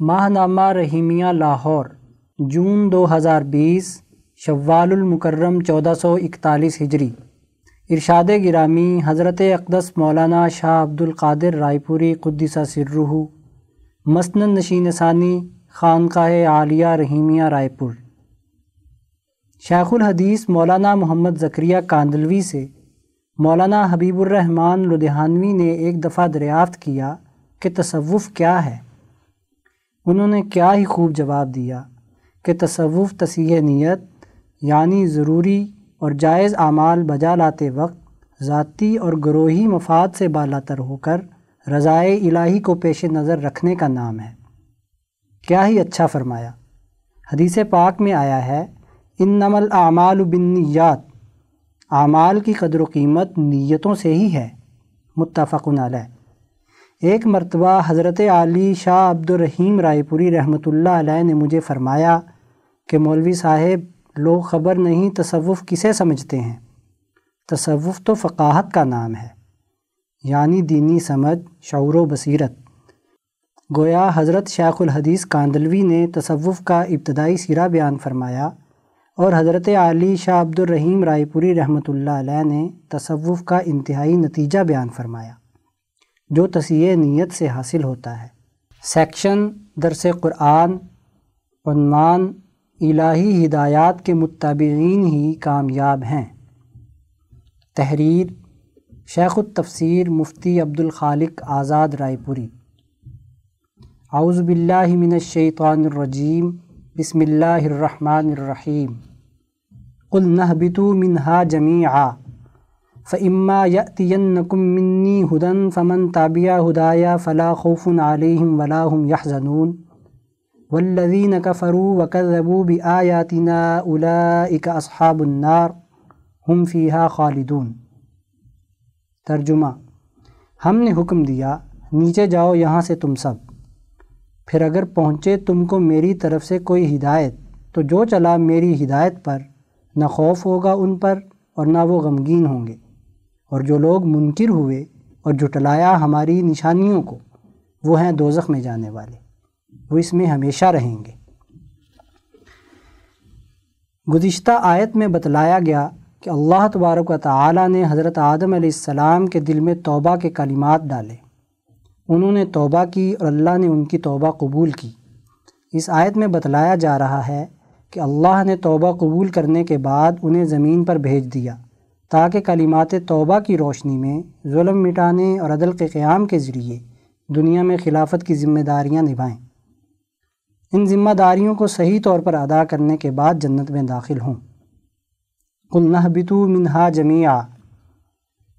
ماہ نامہ رحیمیہ لاہور، جون دو ہزار بیس شوال المکرم چودہ سو اکتالیس ہجری۔ ارشاد گرامی، حضرت اقدس مولانا شاہ عبد القادر رائے پوری قدسہ سرہ مسند نشین ثانی، خانقاہ عالیہ رحیمیہ رائے پور شیخ الحدیث مولانا محمد ذکریہ کاندلوی سے مولانا حبیب الرحمن لدھیانوی نے ایک دفعہ دریافت کیا کہ تصوف کیا ہے۔ انہوں نے کیا ہی خوب جواب دیا کہ تصوف تصیح نیت یعنی ضروری اور جائز اعمال بجا لاتے وقت ذاتی اور گروہی مفاد سے بالا تر ہو کر رضائے الہی کو پیش نظر رکھنے کا نام ہے۔ کیا ہی اچھا فرمایا۔ حدیث پاک میں آیا ہے ان نمل اعمال بنیات اعمال کی قدر و قیمت نیتوں سے ہی ہے۔ متفق علیہ۔ ایک مرتبہ حضرت علی شاہ عبد الرحیم رائے پوری رحمۃ اللہ علیہ نے مجھے فرمایا کہ مولوی صاحب، لوگ خبر نہیں، تصوف کسے سمجھتے ہیں؟ تصوف تو فقاہت کا نام ہے یعنی دینی سمجھ، شعور و بصیرت۔ گویا حضرت شیخ الحدیث کاندلوی نے تصوف کا ابتدائی سیرہ بیان فرمایا اور حضرت علی شاہ عبد الرحیم رائے پوری رحمۃ اللہ علیہ نے تصوف کا انتہائی نتیجہ بیان فرمایا۔ جو تصیح نیت سے حاصل ہوتا ہے۔ سیکشن، درس قرآن، عنوان، الہی ہدایات کے متبعین ہی کامیاب ہیں۔ تحریر، شیخ التفسیر مفتی عبد الخالق آزاد رائے پوری۔ اعوذ باللہ من الشیطان الرجیم، بسم اللہ الرحمن الرحیم۔ قل نہبتو منہا جمیعا۔ فعما یتینکم منی ہدن فمن تابیہ ہدایہ فلا خوف علیہم ولا هم یحزنون والذین کفروا وکذبوا بآیاتنا اولئک اصحاب النار ہم فیہا خالدون۔ ترجمہ ہم نے حکم دیا، نیچے جاؤ یہاں سے تم سب۔ پھر اگر پہنچے تم کو میری طرف سے کوئی ہدایت، تو جو چلا میری ہدایت پر، نہ خوف ہوگا ان پر اور نہ وہ غمگین ہوں گے۔ اور جو لوگ منکر ہوئے اور جھٹلایا ہماری نشانیوں کو، وہ ہیں دوزخ میں جانے والے۔ وہ اس میں ہمیشہ رہیں گے۔ گزشتہ آیت میں بتلایا گیا کہ اللہ تبارک و تعالی نے حضرت آدم علیہ السلام کے دل میں توبہ کے کلمات ڈالے۔ انہوں نے توبہ کی اور اللہ نے ان کی توبہ قبول کی۔ اس آیت میں بتلایا جا رہا ہے کہ اللہ نے توبہ قبول کرنے کے بعد انہیں زمین پر بھیج دیا۔ تاکہ کلمات توبہ کی روشنی میں ظلم مٹانے اور عدل کے قیام کے ذریعے دنیا میں خلافت کی ذمہ داریاں نبھائیں۔ ان ذمہ داریوں کو صحیح طور پر ادا کرنے کے بعد جنت میں داخل ہوں۔ نہبتو منہا جمیعہ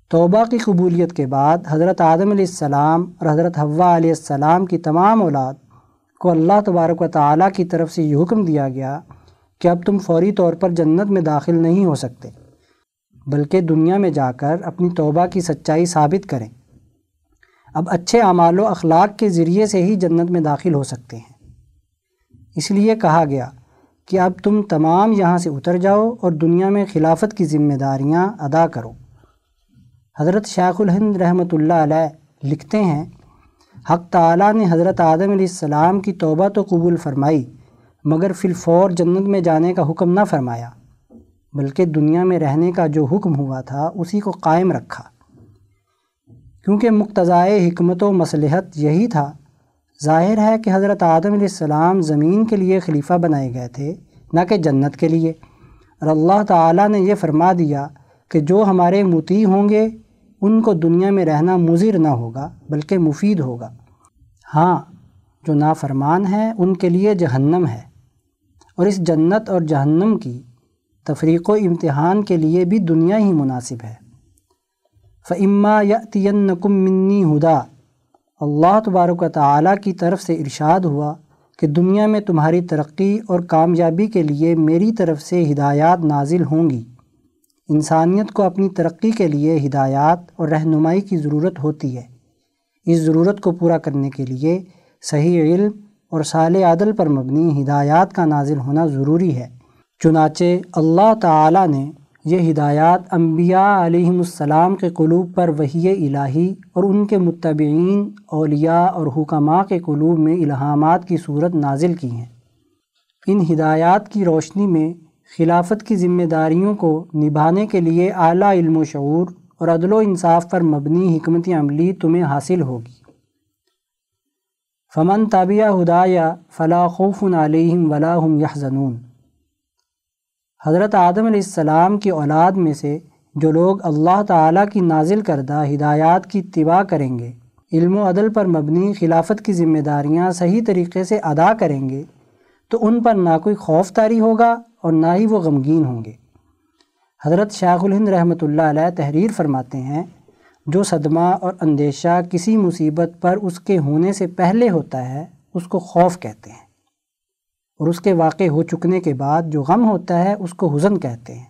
توبہ کی قبولیت کے بعد حضرت آدم علیہ السلام اور حضرت حوا علیہ السلام کی تمام اولاد کو اللہ تبارک و تعالیٰ کی طرف سے یہ حکم دیا گیا کہ اب تم فوری طور پر جنت میں داخل نہیں ہو سکتے۔ بلکہ دنیا میں جا کر اپنی توبہ کی سچائی ثابت کریں۔ اب اچھے اعمال و اخلاق کے ذریعے سے ہی جنت میں داخل ہو سکتے ہیں۔ اس لیے کہا گیا کہ اب تم تمام یہاں سے اتر جاؤ اور دنیا میں خلافت کی ذمہ داریاں ادا کرو۔ حضرت شیخ الہند رحمۃ اللہ علیہ لکھتے ہیں، حق تعالیٰ نے حضرت آدم علیہ السلام کی توبہ تو قبول فرمائی، مگر فی الفور جنت میں جانے کا حکم نہ فرمایا۔ بلکہ دنیا میں رہنے کا جو حکم ہوا تھا، اسی کو قائم رکھا۔ کیونکہ مقتضائے حکمت و مصلحت یہی تھا، ظاہر ہے کہ حضرت آدم علیہ السلام زمین کے لیے خلیفہ بنائے گئے تھے، نہ کہ جنت کے لیے۔ اور اللہ تعالیٰ نے یہ فرما دیا کہ جو ہمارے متی ہوں گے، ان کو دنیا میں رہنا مضر نہ ہوگا، بلکہ مفید ہوگا۔ ہاں جو نافرمان ہے ان کے لیے جہنم ہے۔ اور اس جنت اور جہنم کی تفریق و امتحان کے لیے بھی دنیا ہی مناسب ہے۔ فعما یا تینکم منی ہدا اللہ تبارک و تعالیٰ کی طرف سے ارشاد ہوا کہ دنیا میں تمہاری ترقی اور کامیابی کے لیے میری طرف سے ہدایات نازل ہوں گی۔ انسانیت کو اپنی ترقی کے لیے ہدایات اور رہنمائی کی ضرورت ہوتی ہے۔ اس ضرورت کو پورا کرنے کے لیے صحیح علم اور سال عدل پر مبنی ہدایات کا نازل ہونا ضروری ہے۔ چنانچہ اللہ تعالیٰ نے یہ ہدایات انبیاء علیہم السلام کے قلوب پر وحی الہی اور ان کے متبعین، اولیاء اور حکماء کے قلوب میں الہامات کی صورت نازل کی ہیں۔ ان ہدایات کی روشنی میں خلافت کی ذمہ داریوں کو نبھانے کے لیے اعلیٰ علم و شعور اور عدل و انصاف پر مبنی حکمت عملی تمہیں حاصل ہوگی۔ فمن طابیہ ہدایہ فلا خوف علیہم ولا هم یحزنون۔ حضرت آدم علیہ السلام کی اولاد میں سے جو لوگ اللہ تعالیٰ کی نازل کردہ ہدایات کی اتباع کریں گے، علم و عدل پر مبنی خلافت کی ذمہ داریاں صحیح طریقے سے ادا کریں گے، تو ان پر نہ کوئی خوف تاری ہوگا اور نہ ہی وہ غمگین ہوں گے۔ حضرت شاہ الہند رحمۃ اللہ علیہ تحریر فرماتے ہیں، جو صدمہ اور اندیشہ کسی مصیبت پر اس کے ہونے سے پہلے ہوتا ہے، اس کو خوف کہتے ہیں۔ اور اس کے واقع ہو چکنے کے بعد جو غم ہوتا ہے اس کو حزن کہتے ہیں۔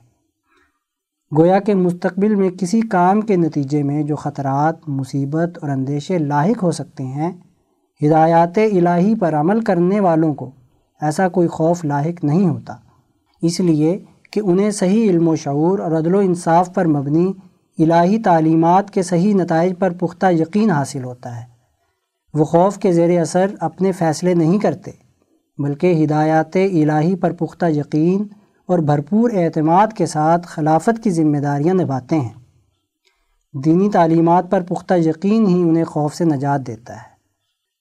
گویا کہ مستقبل میں کسی کام کے نتیجے میں جو خطرات، مصیبت اور اندیشے لاحق ہو سکتے ہیں، ہدایات الہی پر عمل کرنے والوں کو ایسا کوئی خوف لاحق نہیں ہوتا۔ اس لیے کہ انہیں صحیح علم و شعور اور عدل و انصاف پر مبنی الہی تعلیمات کے صحیح نتائج پر پختہ یقین حاصل ہوتا ہے۔ وہ خوف کے زیر اثر اپنے فیصلے نہیں کرتے۔ بلکہ ہدایات الہی پر پختہ یقین اور بھرپور اعتماد کے ساتھ خلافت کی ذمہ داریاں نبھاتے ہیں۔ دینی تعلیمات پر پختہ یقین ہی انہیں خوف سے نجات دیتا ہے۔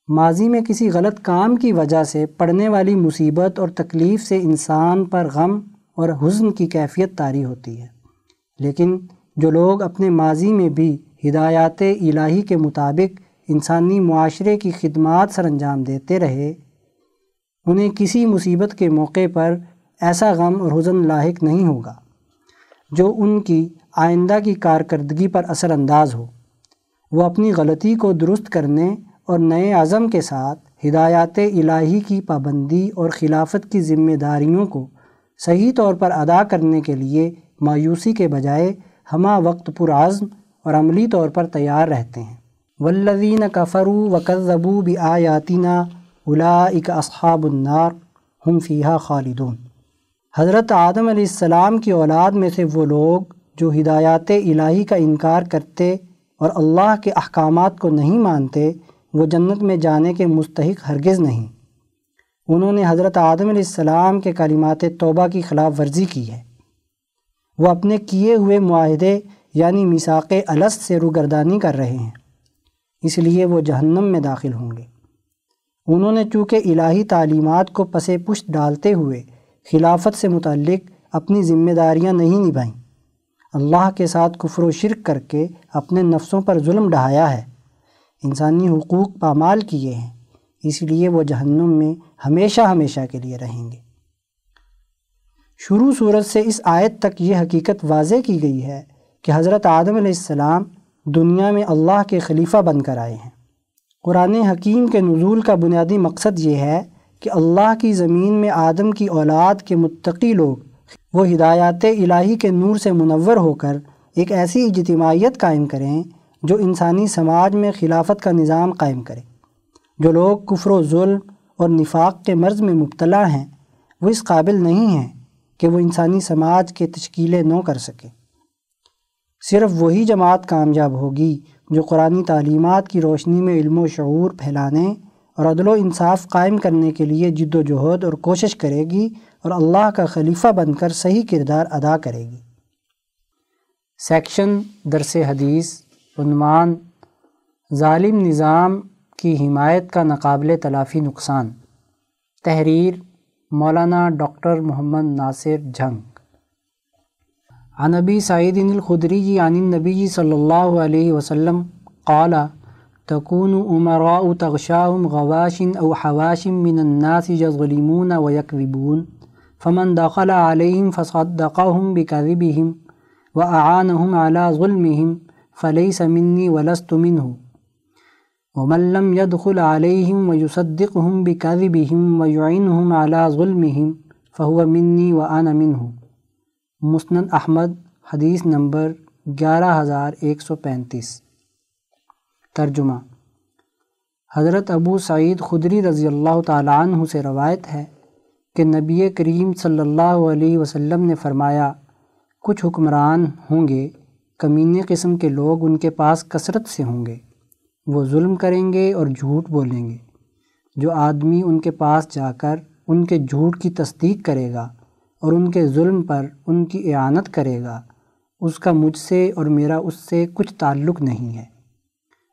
ماضی میں کسی غلط کام کی وجہ سے پڑنے والی مصیبت اور تکلیف سے انسان پر غم اور حزن کی کیفیت طاری ہوتی ہے۔ لیکن جو لوگ اپنے ماضی میں بھی ہدایات الہی کے مطابق انسانی معاشرے کی خدمات سر انجام دیتے رہے انہیں کسی مصیبت کے موقع پر ایسا غم اور حزن لاحق نہیں ہوگا، جو ان کی آئندہ کی کارکردگی پر اثر انداز ہو۔ وہ اپنی غلطی کو درست کرنے اور نئے عزم کے ساتھ ہدایات الہی کی پابندی اور خلافت کی ذمہ داریوں کو صحیح طور پر ادا کرنے کے لیے مایوسی کے بجائے ہمہ وقت پرعزم اور عملی طور پر تیار رہتے ہیں۔ والذین کفروا وکذبوا بآیاتنا اولئک اصحاب النار ہم فیہا خالدون۔ حضرت آدم علیہ السلام کی اولاد میں سے وہ لوگ جو ہدایات الہی کا انکار کرتے اور اللہ کے احکامات کو نہیں مانتے، وہ جنت میں جانے کے مستحق ہرگز نہیں۔ انہوں نے حضرت آدم علیہ السلام کے کلمات توبہ کی خلاف ورزی کی ہے۔ وہ اپنے کیے ہوئے معاہدے یعنی مساق الست سے روگردانی کر رہے ہیں۔ اس لیے وہ جہنم میں داخل ہوں گے۔ انہوں نے چونکہ الہی تعلیمات کو پس پشت ڈالتے ہوئے خلافت سے متعلق اپنی ذمہ داریاں نہیں نبھائیں، اللہ کے ساتھ کفر و شرک کر کے اپنے نفسوں پر ظلم ڈھایا ہے۔ انسانی حقوق پامال کیے ہیں، اس لیے وہ جہنم میں ہمیشہ ہمیشہ کے لیے رہیں گے۔ شروع صورت سے اس آیت تک یہ حقیقت واضح کی گئی ہے کہ حضرت آدم علیہ السلام دنیا میں اللہ کے خلیفہ بن کر آئے ہیں۔ قرآن حکیم کے نزول کا بنیادی مقصد یہ ہے کہ اللہ کی زمین میں آدم کی اولاد کے متقی لوگ وہ ہدایات الہی کے نور سے منور ہو کر ایک ایسی اجتماعیت قائم کریں جو انسانی سماج میں خلافت کا نظام قائم کرے۔ جو لوگ کفر و ظلم اور نفاق کے مرض میں مبتلا ہیں، وہ اس قابل نہیں ہیں کہ وہ انسانی سماج کے تشکیلیں نو کر سکے صرف وہی جماعت کامیاب ہوگی جو قرآن تعلیمات کی روشنی میں علم و شعور پھیلانے اور عدل و انصاف قائم کرنے کے لیے جد و جہد اور کوشش کرے گی اور اللہ کا خلیفہ بن کر صحیح کردار ادا کرے گی۔ سیکشن درس حدیث، عنوان ظالم نظام کی حمایت کا ناقابل تلافی نقصان۔ تحریر مولانا ڈاکٹر محمد ناصر جھنگ۔ عن نبی سعید الخدری جی عن النبی جی صلی اللہ علیہ وسلم قال تكون امراء تغشاهم غواش او حواش من الناس يظلمون ويكذبون فمن دخل عليهم فصدقهم بكذبهم وأعانهم على ظلمهم فليس مني ولست منه ومن لم يدخل عليهم ويصدقهم بكذبهم ويعينهم على ظلمهم فهو مني وأنا منه مسند احمد، حدیث نمبر گیارہ ہزار ایک سو پینتیس۔ ترجمہ حضرت ابو سعید خدری رضی اللہ تعالیٰ عنہ سے روایت ہے کہ نبی کریم صلی اللہ علیہ وسلم نے فرمایا، کچھ حکمران ہوں گے کمینے قسم کے لوگ ان کے پاس کثرت سے ہوں گے۔ وہ ظلم کریں گے اور جھوٹ بولیں گے۔ جو آدمی ان کے پاس جا کر ان کے جھوٹ کی تصدیق کرے گا اور ان کے ظلم پر ان کی اعانت کرے گا۔ اس کا مجھ سے اور میرا اس سے کچھ تعلق نہیں ہے۔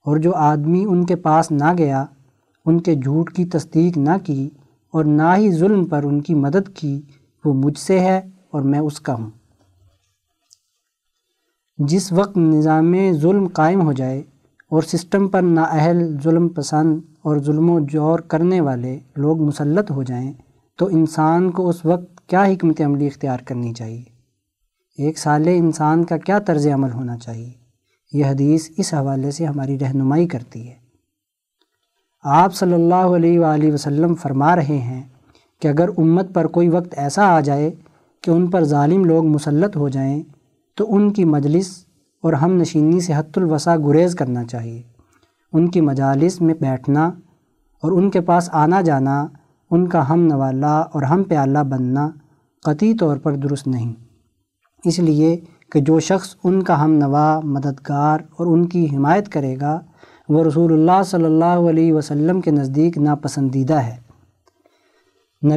اور جو آدمی ان کے پاس نہ گیا، ان کے جھوٹ کی تصدیق نہ کی اور نہ ہی ظلم پر ان کی مدد کی، وہ مجھ سے ہے اور میں اس کا ہوں۔ جس وقت نظام ظلم قائم ہو جائے اور سسٹم پر نااہل، ظلم پسند اور ظلم و جور کرنے والے لوگ مسلط ہو جائیں، تو انسان کو اس وقت کیا حکمت عملی اختیار کرنی چاہیے؟ ایک سال انسان کا کیا طرز عمل ہونا چاہیے؟ یہ حدیث اس حوالے سے ہماری رہنمائی کرتی ہے۔ آپ صلی اللہ علیہ وآلہ وسلم فرما رہے ہیں کہ اگر امت پر کوئی وقت ایسا آ جائے کہ ان پر ظالم لوگ مسلط ہو جائیں، تو ان کی مجلس اور ہم نشینی سے حت الوسع گریز کرنا چاہیے۔ ان کی مجالس میں بیٹھنا اور ان کے پاس آنا جانا ان کا ہم نوالا اور ہم پیالہ بننا قطعی طور پر درست نہیں۔ اس لیے کہ جو شخص ان کا ہم نوا، مددگار اور ان کی حمایت کرے گا، وہ رسول اللہ صلی اللہ علیہ وسلم کے نزدیک ناپسندیدہ ہے۔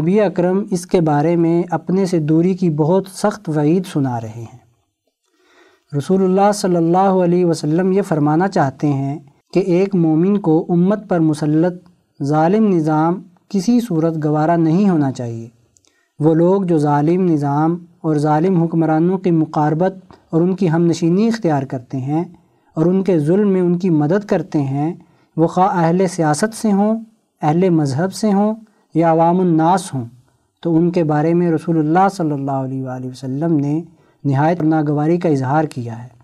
نبی اکرم اس کے بارے میں اپنے سے دوری کی بہت سخت وعید سنا رہے ہیں۔ رسول اللہ صلی اللہ علیہ وسلم یہ فرمانا چاہتے ہیں کہ ایک مومن کو امت پر مسلط، ظالم نظام کسی صورت گوارا نہیں ہونا چاہیے۔ وہ لوگ جو ظالم نظام اور ظالم حکمرانوں کی مقاربت اور ان کی ہم نشینی اختیار کرتے ہیں اور ان کے ظلم میں ان کی مدد کرتے ہیں، وہ خواہ اہل سیاست سے ہوں، اہل مذہب سے ہوں یا عوام الناس ہوں، تو ان کے بارے میں رسول اللہ صلی اللہ علیہ وآلہ وسلم نے نہایت ناگواری کا اظہار کیا ہے۔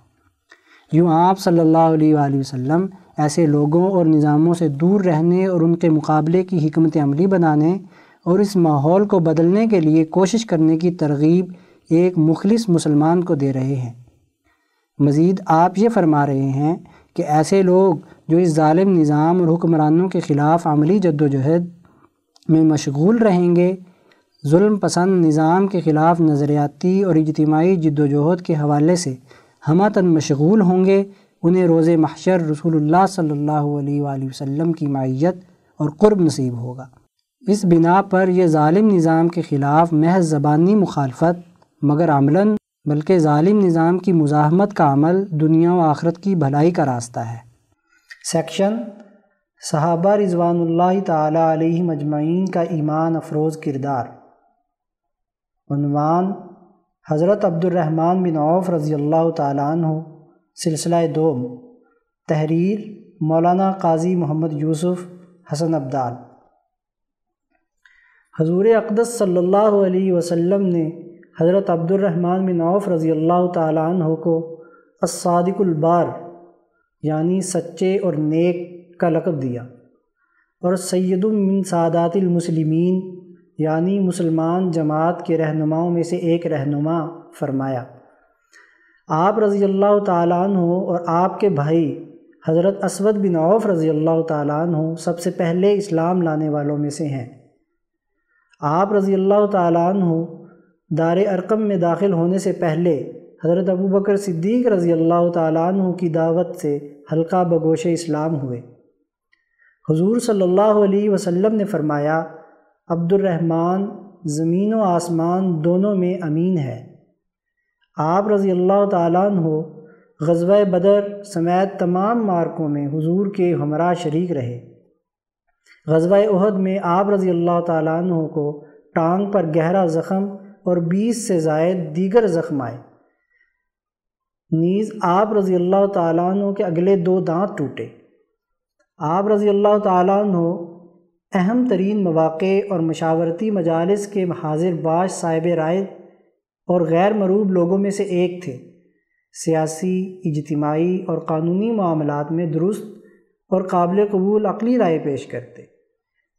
یوں آپ صلی اللہ علیہ وآلہ وسلم ایسے لوگوں اور نظاموں سے دور رہنے اور ان کے مقابلے کی حکمت عملی بنانے اور اس ماحول کو بدلنے کے لیے کوشش کرنے کی ترغیب ایک مخلص مسلمان کو دے رہے ہیں۔ مزید آپ یہ فرما رہے ہیں کہ ایسے لوگ جو اس ظالم نظام اور حکمرانوں کے خلاف عملی جد و جہد میں مشغول رہیں گے، ظلم پسند نظام کے خلاف نظریاتی اور اجتماعی جد و جہد کے حوالے سے ہماتن مشغول ہوں گے، انہیں روز محشر رسول اللہ صلی اللہ علیہ وآلہ وسلم کی معیت اور قرب نصیب ہوگا۔ اس بنا پر یہ ظالم نظام کے خلاف محض زبانی مخالفت، مگر عملاً بلکہ ظالم نظام کی مزاحمت کا عمل دنیا و آخرت کی بھلائی کا راستہ ہے۔ سیکشن صحابہ رضوان اللہ تعالیٰ علیہ مجمعین کا ایمان افروز کردار۔ عنوان حضرت عبد الرحمن بن عوف رضی اللہ تعالیٰ عنہ سلسلہ دوم، تحریر مولانا قاضی محمد یوسف حسن عبدال حضور اقدس صلی اللہ علیہ وسلم نے حضرت عبد الرحمن بن عوف رضی اللہ تعالیٰ عنہ کو الصادق البار یعنی سچے اور نیک کا لقب دیا اور سید من سعادات المسلمین یعنی مسلمان جماعت کے رہنماؤں میں سے ایک رہنما فرمایا۔ آپ رضی اللہ تعالیٰ عنہ اور آپ کے بھائی حضرت اسود بن عوف رضی اللہ تعالیٰ عنہ سب سے پہلے اسلام لانے والوں میں سے ہیں۔ آپ رضی اللہ تعالیٰ عنہ دار ارقم میں داخل ہونے سے پہلے حضرت ابو بکر صدیق رضی اللہ تعالیٰ عنہ کی دعوت سے حلقہ بگوش اسلام ہوئے۔ حضور صلی اللہ علیہ وسلم نے فرمایا عبد الرحمن زمین و آسمان دونوں میں امین ہے۔ آپ رضی اللہ تعالیٰ عنہ غزوہ بدر سمیت تمام مارکوں میں حضور کے ہمراہ شریک رہے۔ غزوہ عہد میں آپ رضی اللہ تعالیٰ عنہ کو ٹانگ پر گہرا زخم اور بیس سے زائد دیگر زخم آئے۔ نیز آپ رضی اللہ تعالیٰ عنہ کے اگلے دو دانت ٹوٹے۔ آپ رضی اللہ تعالیٰ عنہ اہم ترین مواقع اور مشاورتی مجالس کے حاضر باش صاحب رائے اور غیر مروب لوگوں میں سے ایک تھے۔ سیاسی، اجتماعی اور قانونی معاملات میں درست اور قابل قبول عقلی رائے پیش کرتے۔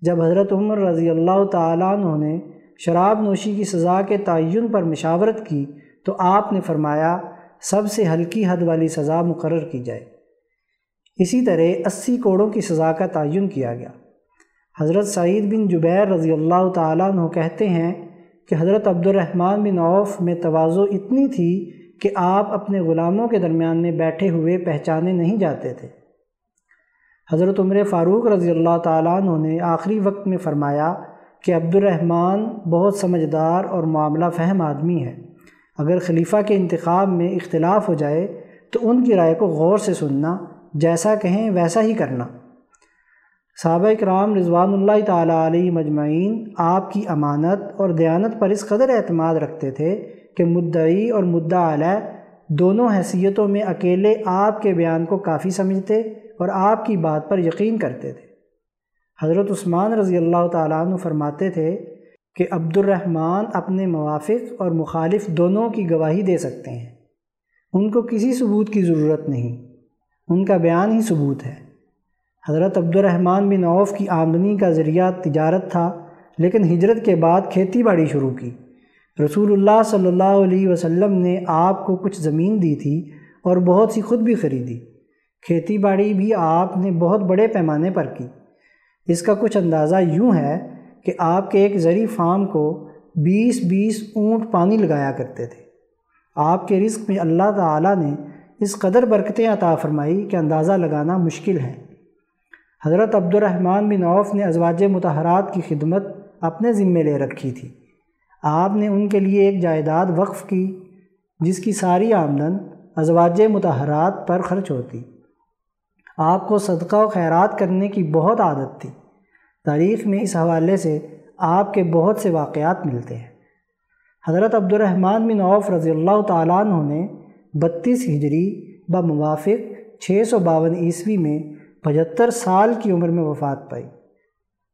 جب حضرت عمر رضی اللہ تعالیٰ عنہ نے شراب نوشی کی سزا کے تعین پر مشاورت کی تو آپ نے فرمایا، سب سے ہلکی حد والی سزا مقرر کی جائے۔ اسی طرح اسی کوڑوں کی سزا کا تعین کیا گیا۔ حضرت سعید بن جبیر رضی اللہ تعالیٰ عنہ کہتے ہیں کہ حضرت عبد الرحمن بن عوف میں توازو اتنی تھی کہ آپ اپنے غلاموں کے درمیان میں بیٹھے ہوئے پہچانے نہیں جاتے تھے۔ حضرت عمر فاروق رضی اللہ تعالیٰ عنہ نے آخری وقت میں فرمایا کہ عبد الرحمن بہت سمجھدار اور معاملہ فہم آدمی ہے اگر خلیفہ کے انتخاب میں اختلاف ہو جائے تو ان کی رائے کو غور سے سننا، جیسا کہیں ویسا ہی کرنا۔ صحابہ اکرام رضوان اللہ تعالیٰ علیہ مجمعین آپ کی امانت اور دیانت پر اس قدر اعتماد رکھتے تھے کہ مدعی اور مدعا علیہ دونوں حیثیتوں میں اکیلے آپ کے بیان کو کافی سمجھتے اور آپ کی بات پر یقین کرتے تھے۔ حضرت عثمان رضی اللہ تعالیٰ عنہ فرماتے تھے کہ عبد الرحمن اپنے موافق اور مخالف دونوں کی گواہی دے سکتے ہیں۔ ان کو کسی ثبوت کی ضرورت نہیں۔ ان کا بیان ہی ثبوت ہے۔ حضرت عبد الرحمن بن عوف کی آمدنی کا ذریعہ تجارت تھا، لیکن ہجرت کے بعد کھیتی باڑی شروع کی۔ رسول اللہ صلی اللہ علیہ وسلم نے آپ کو کچھ زمین دی تھی اور بہت سی خود بھی خریدی۔ کھیتی باڑی بھی آپ نے بہت بڑے پیمانے پر کی۔ اس کا کچھ اندازہ یوں ہے کہ آپ کے ایک زرعی فارم کو بیس بیس اونٹ پانی لگایا کرتے تھے۔ آپ کے رزق میں اللہ تعالیٰ نے اس قدر برکتیں عطا فرمائی کہ اندازہ لگانا مشکل ہے۔ حضرت عبد الرحمن بن عوف نے ازواج متحرات کی خدمت اپنے ذمے لے رکھی تھی۔ آپ نے ان کے لیے ایک جائیداد وقف کی، جس کی ساری آمدن ازواج متحرات پر خرچ ہوتی۔ آپ کو صدقہ و خیرات کرنے کی بہت عادت تھی۔ تاریخ میں اس حوالے سے آپ کے بہت سے واقعات ملتے ہیں۔ حضرت عبد الرحمن بن عوف رضی اللہ تعالیٰ عنہ نے بتیس ہجری بموافق چھ سو باون عیسوی میں پچہتر سال کی عمر میں وفات پائی۔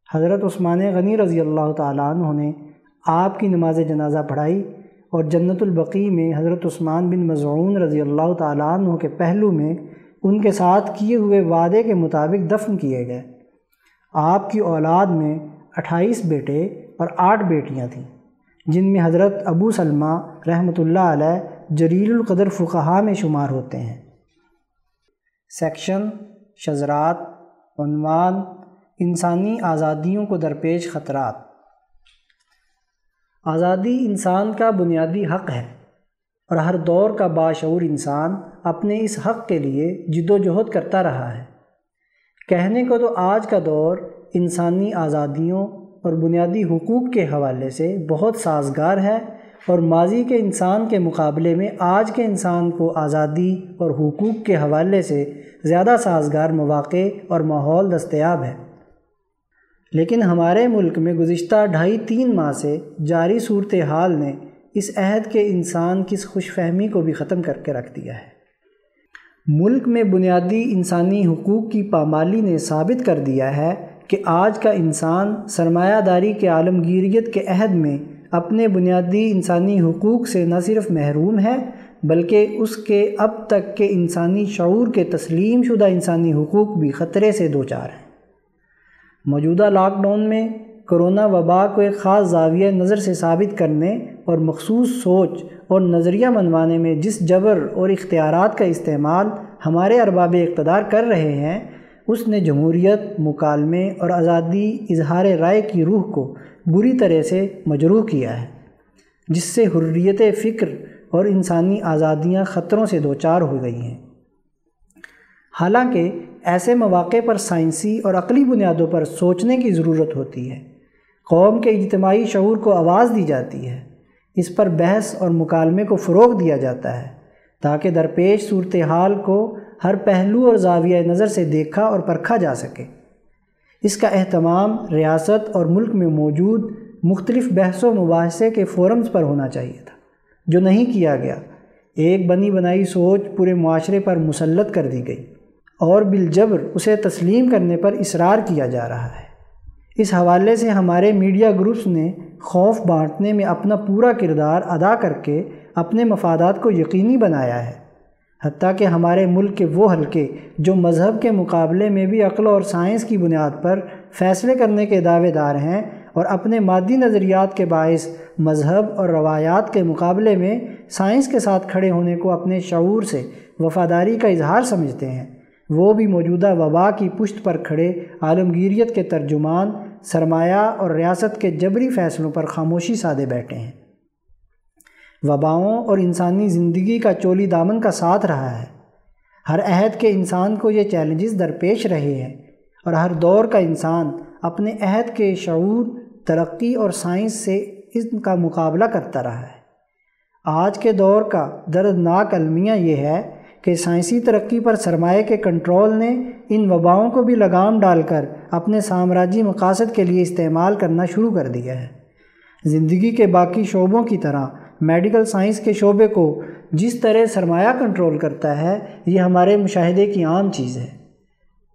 حضرت عثمان غنی رضی اللہ تعالیٰ عنہ نے آپ کی نماز جنازہ پڑھائی اور جنت البقی میں حضرت عثمان بن مضعون رضی اللہ تعالیٰ عنہ کے پہلو میں ان کے ساتھ کیے ہوئے وعدے کے مطابق دفن کیے گئے۔ آپ کی اولاد میں اٹھائیس بیٹے اور آٹھ بیٹیاں تھیں، جن میں حضرت ابو سلمہ رحمۃ اللہ علیہ جلیل القدر فقہا میں شمار ہوتے ہیں۔ سیکشن شزرات عنوان، انسانی آزادیوں کو درپیش خطرات۔ آزادی انسان کا بنیادی حق ہے اور ہر دور کا باشعور انسان اپنے اس حق کے لیے جد و جہد کرتا رہا ہے۔ کہنے کو تو آج کا دور انسانی آزادیوں اور بنیادی حقوق کے حوالے سے بہت سازگار ہے۔ اور ماضی کے انسان کے مقابلے میں آج کے انسان کو آزادی اور حقوق کے حوالے سے زیادہ سازگار مواقع اور ماحول دستیاب ہے۔ لیکن ہمارے ملک میں گزشتہ ڈھائی تین ماہ سے جاری صورتحال نے اس عہد کے انسان کی خوش فہمی کو بھی ختم کر کے رکھ دیا ہے۔ ملک میں بنیادی انسانی حقوق کی پامالی نے ثابت کر دیا ہے کہ آج کا انسان سرمایہ داری کے عالمگیریت کے عہد میں اپنے بنیادی انسانی حقوق سے نہ صرف محروم ہے، بلکہ اس کے اب تک کے انسانی شعور کے تسلیم شدہ انسانی حقوق بھی خطرے سے دوچار ہیں۔ موجودہ لاک ڈاؤن میں کرونا وبا کو ایک خاص زاویہ نظر سے ثابت کرنے اور مخصوص سوچ اور نظریہ منوانے میں جس جبر اور اختیارات کا استعمال ہمارے ارباب اقتدار کر رہے ہیں، اس نے جمہوریت، مکالمے اور آزادی، اظہار رائے کی روح کو بری طرح سے مجروح کیا ہے، جس سے حریت فکر اور انسانی آزادیاں خطروں سے دوچار ہو گئی ہیں۔ حالانکہ ایسے مواقع پر سائنسی اور عقلی بنیادوں پر سوچنے کی ضرورت ہوتی ہے۔ قوم کے اجتماعی شعور کو آواز دی جاتی ہے۔ اس پر بحث اور مکالمے کو فروغ دیا جاتا ہے، تاکہ درپیش صورتحال کو ہر پہلو اور زاویہ نظر سے دیکھا اور پرکھا جا سکے۔ اس کا اہتمام ریاست اور ملک میں موجود مختلف بحث و مباحثے کے فورمز پر ہونا چاہیے تھا، جو نہیں کیا گیا۔ ایک بنی بنائی سوچ پورے معاشرے پر مسلط کر دی گئی اور بالجبر اسے تسلیم کرنے پر اصرار کیا جا رہا ہے۔ اس حوالے سے ہمارے میڈیا گروپس نے خوف بانٹنے میں اپنا پورا کردار ادا کر کے اپنے مفادات کو یقینی بنایا ہے۔ حتیٰ کہ ہمارے ملک کے وہ حلقے جو مذہب کے مقابلے میں بھی عقل اور سائنس کی بنیاد پر فیصلے کرنے کے دعوے دار ہیں اور اپنے مادی نظریات کے باعث مذہب اور روایات کے مقابلے میں سائنس کے ساتھ کھڑے ہونے کو اپنے شعور سے وفاداری کا اظہار سمجھتے ہیں۔ وہ بھی موجودہ وبا کی پشت پر کھڑے عالمگیریت کے ترجمان، سرمایہ اور ریاست کے جبری فیصلوں پر خاموشی سادے بیٹھے ہیں۔ وباؤں اور انسانی زندگی کا چولی دامن کا ساتھ رہا ہے۔ ہر عہد کے انسان کو یہ چیلنجز درپیش رہے ہیں اور ہر دور کا انسان اپنے عہد کے شعور، ترقی اور سائنس سے اس کا مقابلہ کرتا رہا ہے۔ آج کے دور کا دردناک المیہ یہ ہے کہ سائنسی ترقی پر سرمایہ کے کنٹرول نے ان وباؤں کو بھی لگام ڈال کر اپنے سامراجی مقاصد کے لیے استعمال کرنا شروع کر دیا ہے۔ زندگی کے باقی شعبوں کی طرح میڈیکل سائنس کے شعبے کو جس طرح سرمایہ کنٹرول کرتا ہے، یہ ہمارے مشاہدے کی عام چیز ہے۔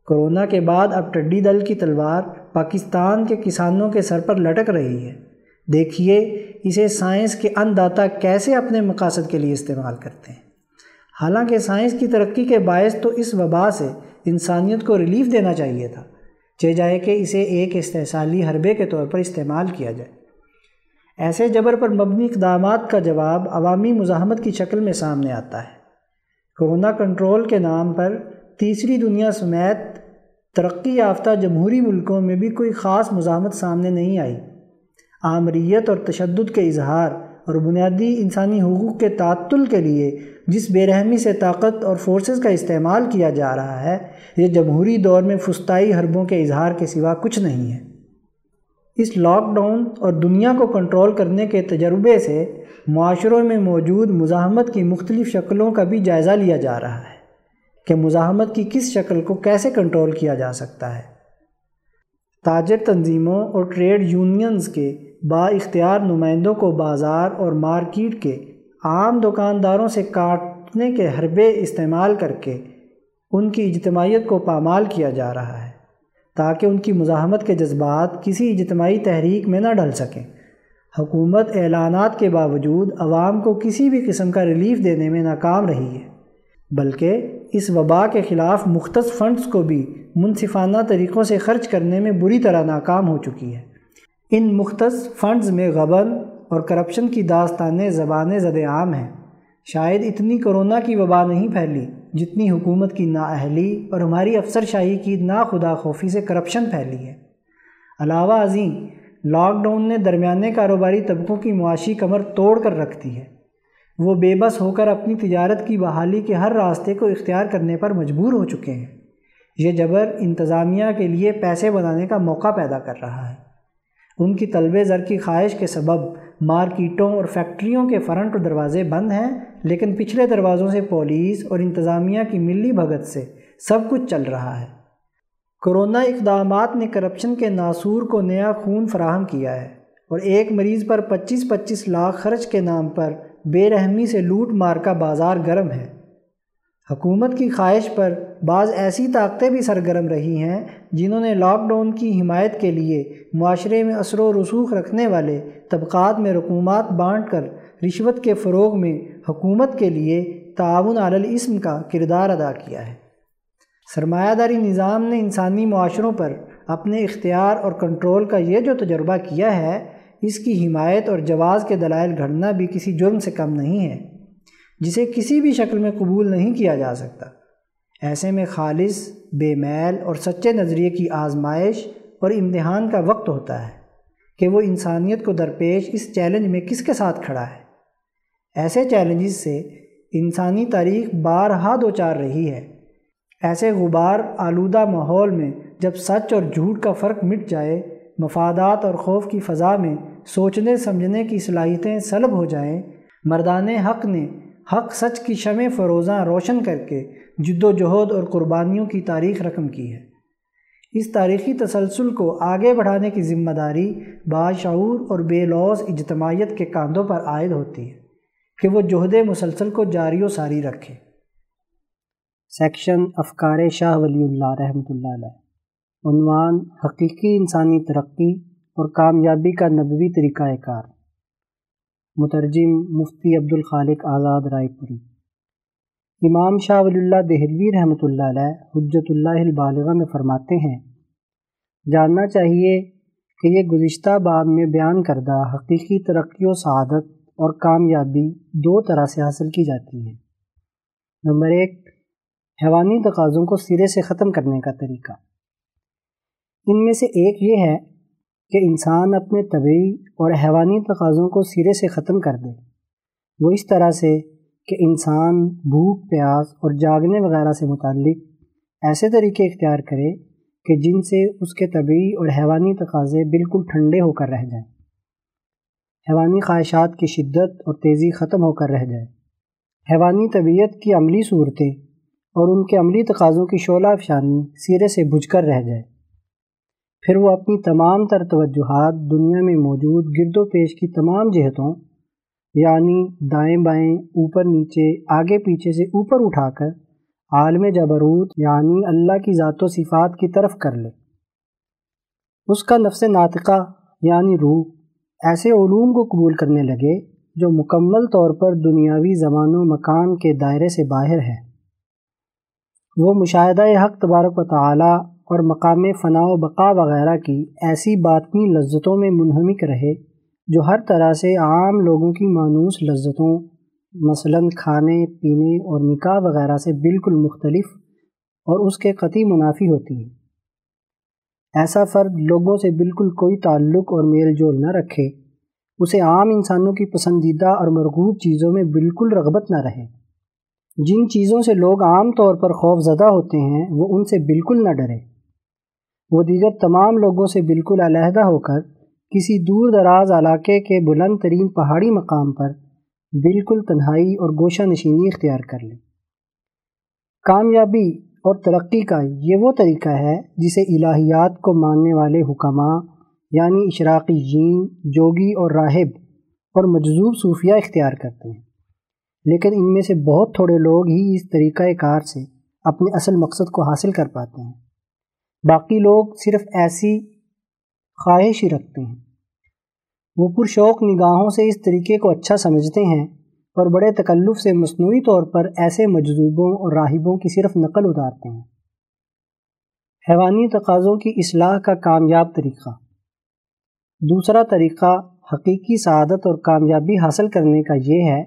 کرونا کے بعد اب ٹڈی دل کی تلوار پاکستان کے کسانوں کے سر پر لٹک رہی ہے۔ دیکھیے اسے سائنس کے انداتا کیسے اپنے مقاصد کے لیے استعمال کرتے ہیں۔ حالانکہ سائنس کی ترقی کے باعث تو اس وبا سے انسانیت کو ریلیف دینا چاہیے تھا۔ چہ جائے کہ اسے ایک استحصالی حربے کے طور پر استعمال کیا جائے۔ ایسے جبر پر مبنی اقدامات کا جواب عوامی مزاحمت کی شکل میں سامنے آتا ہے۔ کورونا کنٹرول کے نام پر تیسری دنیا سمیت ترقی یافتہ جمہوری ملکوں میں بھی کوئی خاص مزاحمت سامنے نہیں آئی۔ آمریت اور تشدد کے اظہار اور بنیادی انسانی حقوق کے تعطل کے لیے جس بے رحمی سے طاقت اور فورسز کا استعمال کیا جا رہا ہے، یہ جمہوری دور میں فسطائی حربوں کے اظہار کے سوا کچھ نہیں ہے۔ اس لاک ڈاؤن اور دنیا کو کنٹرول کرنے کے تجربے سے معاشروں میں موجود مزاحمت کی مختلف شکلوں کا بھی جائزہ لیا جا رہا ہے کہ مزاحمت کی کس شکل کو کیسے کنٹرول کیا جا سکتا ہے۔ تاجر تنظیموں اور ٹریڈ یونینز کے با اختیار نمائندوں کو بازار اور مارکیٹ کے عام دکانداروں سے کاٹنے کے حربے استعمال کر کے ان کی اجتماعیت کو پامال کیا جا رہا ہے۔ تاکہ ان کی مزاحمت کے جذبات کسی اجتماعی تحریک میں نہ ڈل سکیں۔ حکومت اعلانات کے باوجود عوام کو کسی بھی قسم کا ریلیف دینے میں ناکام رہی ہے، بلکہ اس وبا کے خلاف مختص فنڈز کو بھی منصفانہ طریقوں سے خرچ کرنے میں بری طرح ناکام ہو چکی ہے۔ ان مختص فنڈز میں غبن اور کرپشن کی داستانیں زبانیں زد عام ہیں۔ شاید اتنی کرونا کی وبا نہیں پھیلی۔ جتنی حکومت کی نااہلی اور ہماری افسر شاہی کی نا خدا خوفی سے کرپشن پھیلی ہے۔ علاوہ ازیں لاک ڈاؤن نے درمیانے کاروباری طبقوں کی معاشی کمر توڑ کر رکھ دی ہے۔ وہ بے بس ہو کر اپنی تجارت کی بحالی کے ہر راستے کو اختیار کرنے پر مجبور ہو چکے ہیں۔ یہ جبر انتظامیہ کے لیے پیسے بنانے کا موقع پیدا کر رہا ہے۔ ان کی طلب زر کی خواہش کے سبب مارکیٹوں اور فیکٹریوں کے فرنٹ دروازے بند ہیں، لیکن پچھلے دروازوں سے پولیس اور انتظامیہ کی ملی بھگت سے سب کچھ چل رہا ہے۔ کرونا اقدامات نے کرپشن کے ناصور کو نیا خون فراہم کیا ہے اور ایک مریض پر پچیس پچیس لاکھ خرچ کے نام پر بے رحمی سے لوٹ مار کا بازار گرم ہے۔ حکومت کی خواہش پر بعض ایسی طاقتیں بھی سرگرم رہی ہیں جنہوں نے لاک ڈاؤن کی حمایت کے لیے معاشرے میں اثر و رسوخ رکھنے والے طبقات میں رقومات بانٹ کر رشوت کے فروغ میں حکومت کے لیے تعاون علی کا کردار ادا کیا ہے۔ سرمایہ داری نظام نے انسانی معاشروں پر اپنے اختیار اور کنٹرول کا یہ جو تجربہ کیا ہے، اس کی حمایت اور جواز کے دلائل گھڑنا بھی کسی جرم سے کم نہیں ہے۔ جسے کسی بھی شکل میں قبول نہیں کیا جا سکتا۔ ایسے میں خالص، بے میل اور سچے نظریے کی آزمائش اور امتحان کا وقت ہوتا ہے کہ وہ انسانیت کو درپیش اس چیلنج میں کس کے ساتھ کھڑا ہے۔ ایسے چیلنجز سے انسانی تاریخ بارہا دو چار رہی ہے۔ ایسے غبار، آلودہ ماحول میں جب سچ اور جھوٹ کا فرق مٹ جائے، مفادات اور خوف کی فضا میں سوچنے، سمجھنے کی صلاحیتیں سلب ہو جائیں، مردان حق نے حق سچ کی شمع فروزاں روشن کر کے جد و جہد اور قربانیوں کی تاریخ رقم کی ہے۔ اس تاریخی تسلسل کو آگے بڑھانے کی ذمہ داری باشعور اور بے لوز اجتماعیت کے کاندھوں پر عائد ہوتی ہے کہ وہ جہد مسلسل کو جاری و ساری رکھے۔ سیکشن افکار شاہ ولی اللہ رحمۃ اللہ علیہ۔ عنوان حقیقی انسانی ترقی اور کامیابی کا نبوی طریقہ کار۔ مترجم مفتی عبد الخالق آزاد رائے پوری۔ امام شاہ ولی اللہ دہلوی رحمۃ اللہ علیہ حجت اللہ البالغہ میں فرماتے ہیں، جاننا چاہیے کہ یہ گزشتہ باب میں بیان کردہ حقیقی ترقی و سعادت اور کامیابی دو طرح سے حاصل کی جاتی ہے نمبر ایک، حیوانی تقاضوں کو سرے سے ختم کرنے کا طریقہ۔ ان میں سے ایک یہ ہے کہ انسان اپنے طبعی اور حیوانی تقاضوں کو سرے سے ختم کر دے۔ وہ اس طرح سے کہ انسان بھوک، پیاس اور جاگنے وغیرہ سے متعلق ایسے طریقے اختیار کرے کہ جن سے اس کے طبعی اور حیوانی تقاضے بالکل ٹھنڈے ہو کر رہ جائیں۔ حیوانی خواہشات کی شدت اور تیزی ختم ہو کر رہ جائے۔ حیوانی طبیعت کی عملی صورتیں اور ان کے عملی تقاضوں کی شعلہ افشانی سیرے سے بجھ کر رہ جائے۔ پھر وہ اپنی تمام تر توجہات دنیا میں موجود گرد و پیش کی تمام جہتوں یعنی دائیں بائیں، اوپر نیچے، آگے پیچھے سے اوپر اٹھا کر عالم جبروت یعنی اللہ کی ذات و صفات کی طرف کر لے۔ اس کا نفس ناطقہ یعنی روح، ایسے علوم کو قبول کرنے لگے جو مکمل طور پر دنیاوی زمان و مکان کے دائرے سے باہر ہے۔ وہ مشاہدہ حق تبارک و تعالی اور مقام فنا و بقا وغیرہ کی ایسی باطنی لذتوں میں منہمک رہے جو ہر طرح سے عام لوگوں کی مانوس لذتوں، مثلا کھانے، پینے اور نکاح وغیرہ سے بالکل مختلف اور اس کے قطعی منافی ہوتی ہیں۔ ایسا فرد لوگوں سے بالکل کوئی تعلق اور میل جول نہ رکھے۔ اسے عام انسانوں کی پسندیدہ اور مرغوب چیزوں میں بالکل رغبت نہ رہے۔ جن چیزوں سے لوگ عام طور پر خوف زدہ ہوتے ہیں، وہ ان سے بالکل نہ ڈرے۔ وہ دیگر تمام لوگوں سے بالکل علیحدہ ہو کر کسی دور دراز علاقے کے بلند ترین پہاڑی مقام پر بالکل تنہائی اور گوشہ نشینی اختیار کر لے کامیابی اور ترقی کا یہ وہ طریقہ ہے جسے الہیات کو ماننے والے حکماں یعنی اشراقی جین جوگی اور راہب اور مجذوب صوفیہ اختیار کرتے ہیں۔ لیکن ان میں سے بہت تھوڑے لوگ ہی اس طریقہ کار سے اپنے اصل مقصد کو حاصل کر پاتے ہیں۔ باقی لوگ صرف ایسی خواہش ہی رکھتے ہیں۔ وہ پرشوق نگاہوں سے اس طریقے کو اچھا سمجھتے ہیں، اور بڑے تکلف سے مصنوعی طور پر ایسے مجذوبوں اور راہبوں کی صرف نقل اتارتے ہیں۔ حیوانی تقاضوں کی اصلاح کا کامیاب طریقہ۔ دوسرا طریقہ حقیقی سعادت اور کامیابی حاصل کرنے کا یہ ہے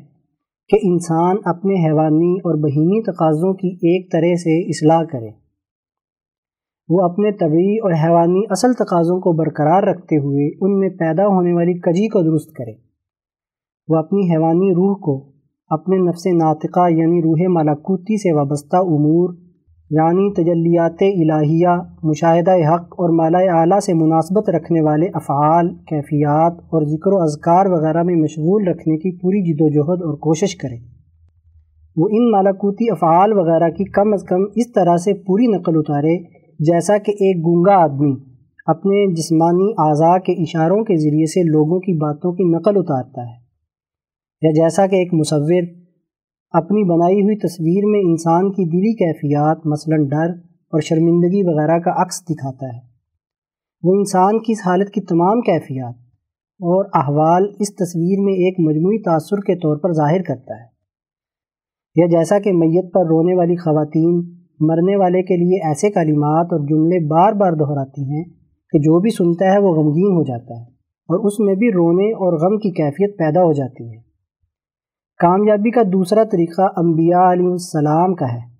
کہ انسان اپنے حیوانی اور بہیمی تقاضوں کی ایک طرح سے اصلاح کرے۔ وہ اپنے طبعی اور حیوانی اصل تقاضوں کو برقرار رکھتے ہوئے ان میں پیدا ہونے والی کجی کو درست کرے۔ وہ اپنی حیوانی روح کو اپنے نفس ناطقہ یعنی روح ملاکوتی سے وابستہ امور یعنی تجلیات الہیہ، مشاہدہ حق اور مالا اعلیٰ سے مناسبت رکھنے والے افعال، کیفیات اور ذکر و اذکار وغیرہ میں مشغول رکھنے کی پوری جد و جہد اور کوشش کرے۔ وہ ان مالاکوتی افعال وغیرہ کی کم از کم اس طرح سے پوری نقل اتارے جیسا کہ ایک گنگا آدمی اپنے جسمانی اعضاء کے اشاروں کے ذریعے سے لوگوں کی باتوں کی نقل اتارتا ہے، یا جیسا کہ ایک مصور اپنی بنائی ہوئی تصویر میں انسان کی دلی کیفیات، مثلا ڈر اور شرمندگی وغیرہ کا عکس دکھاتا ہے۔ وہ انسان کی اس حالت کی تمام کیفیات اور احوال اس تصویر میں ایک مجموعی تاثر کے طور پر ظاہر کرتا ہے۔ یا جیسا کہ میت پر رونے والی خواتین مرنے والے کے لیے ایسے کلمات اور جملے بار بار دہراتی ہیں کہ جو بھی سنتا ہے وہ غمگین ہو جاتا ہے اور اس میں بھی رونے اور غم کی کیفیت پیدا ہو جاتی ہے۔ کامیابی کا دوسرا طریقہ انبیاء علیہ السلام کا ہے۔